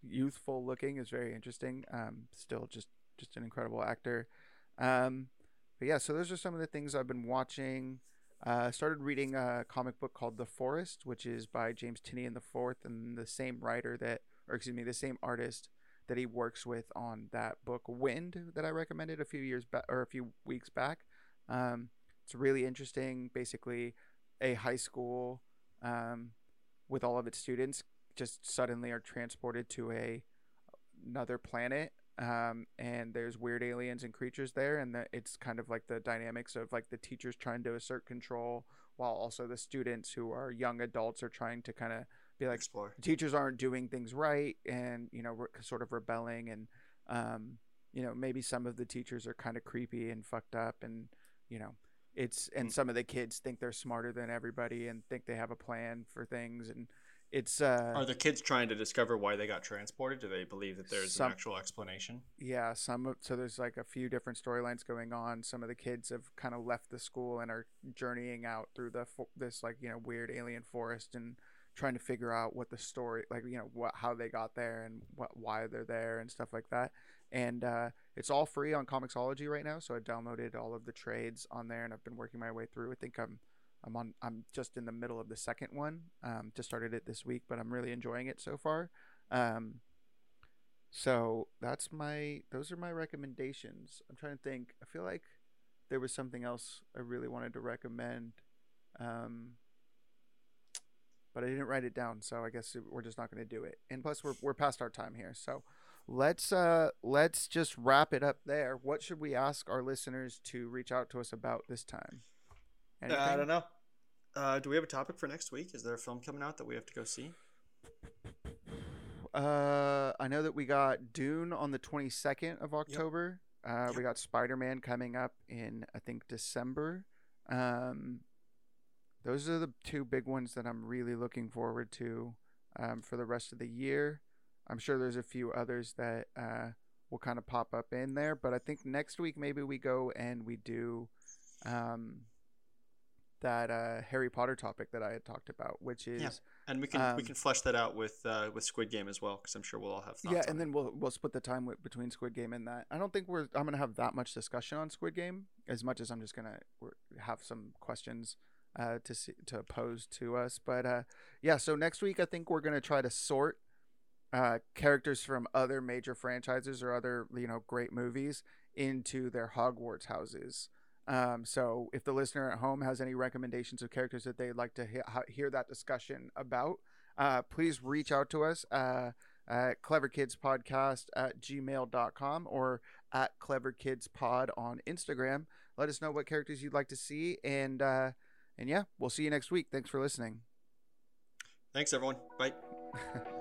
youthful looking is very interesting. Um, still just just an incredible actor. Um, but yeah, so those are some of the things I've been watching. Uh, started reading a comic book called The Forest, which is by James Tynion the Fourth, and the same writer that, or excuse me, the same artist that he works with on that book Wynd that I recommended a few years back or a few weeks back. Um, it's really interesting. Basically, a high school um, with all of its students just suddenly are transported to a another planet um, and there's weird aliens and creatures there and the, it's kind of like the dynamics of like the teachers trying to assert control while also the students who are young adults are trying to kind of be like Explore. teachers aren't doing things right and you know re- sort of rebelling and um, you know maybe some of the teachers are kind of creepy and fucked up and you know it's and Mm. some of the kids think they're smarter than everybody and think they have a plan for things and it's uh Are the kids trying to discover why they got transported? Do they believe that there's Some- an actual explanation? yeah some so there's like a few different storylines going on some of the kids have kind of left the school and are journeying out through the this like you know weird alien forest and trying to figure out what the story like you know what how they got there and what why they're there and stuff like that and uh, it's all free on Comixology right now so I downloaded all of the trades on there and I've been working my way through I think I'm I'm on I'm just in the middle of the second one um, just started it this week but I'm really enjoying it so far um, so that's my those are my recommendations. I'm trying to think. I feel like there was something else I really wanted to recommend. Um but I didn't write it down, so I guess we're just not going to do it. And plus we're we're past our time here. So let's uh let's just wrap it up there. What should we ask our listeners to reach out to us about this time? Uh, I don't know. Uh, do we have a topic for next week? Is there a film coming out that we have to go see? Uh, I know that we got Dune on the 22nd of October. Uh, we got Spider Man coming up in I think December. Um, those are the two big ones that I'm really looking forward to um, for the rest of the year. I'm sure there's a few others that uh, will kind of pop up in there, but I think next week maybe we go and we do um, that uh, Harry Potter topic that I had talked about, which is Yeah. And we can we Um, can flesh that out with uh, with Squid Game as well, because I'm sure we'll all have thoughts. yeah, and it. then we'll we'll split the time with, between Squid Game and that. I don't think we're I'm gonna have that much discussion on Squid Game as much as I'm just gonna have some questions uh, to see, to pose to us. But uh, yeah, so next week I think we're gonna try to sort uh, characters from other major franchises or other you know great movies into their Hogwarts houses. Um, so if the listener at home has any recommendations of characters that they'd like to he- hear that discussion about, uh, please reach out to us. Uh, at cleverkidspodcast at gmail.com or at cleverkidspod on Instagram. Let us know what characters you'd like to see. And, uh, and yeah, we'll see you next week. Thanks for listening. Thanks, everyone. Bye.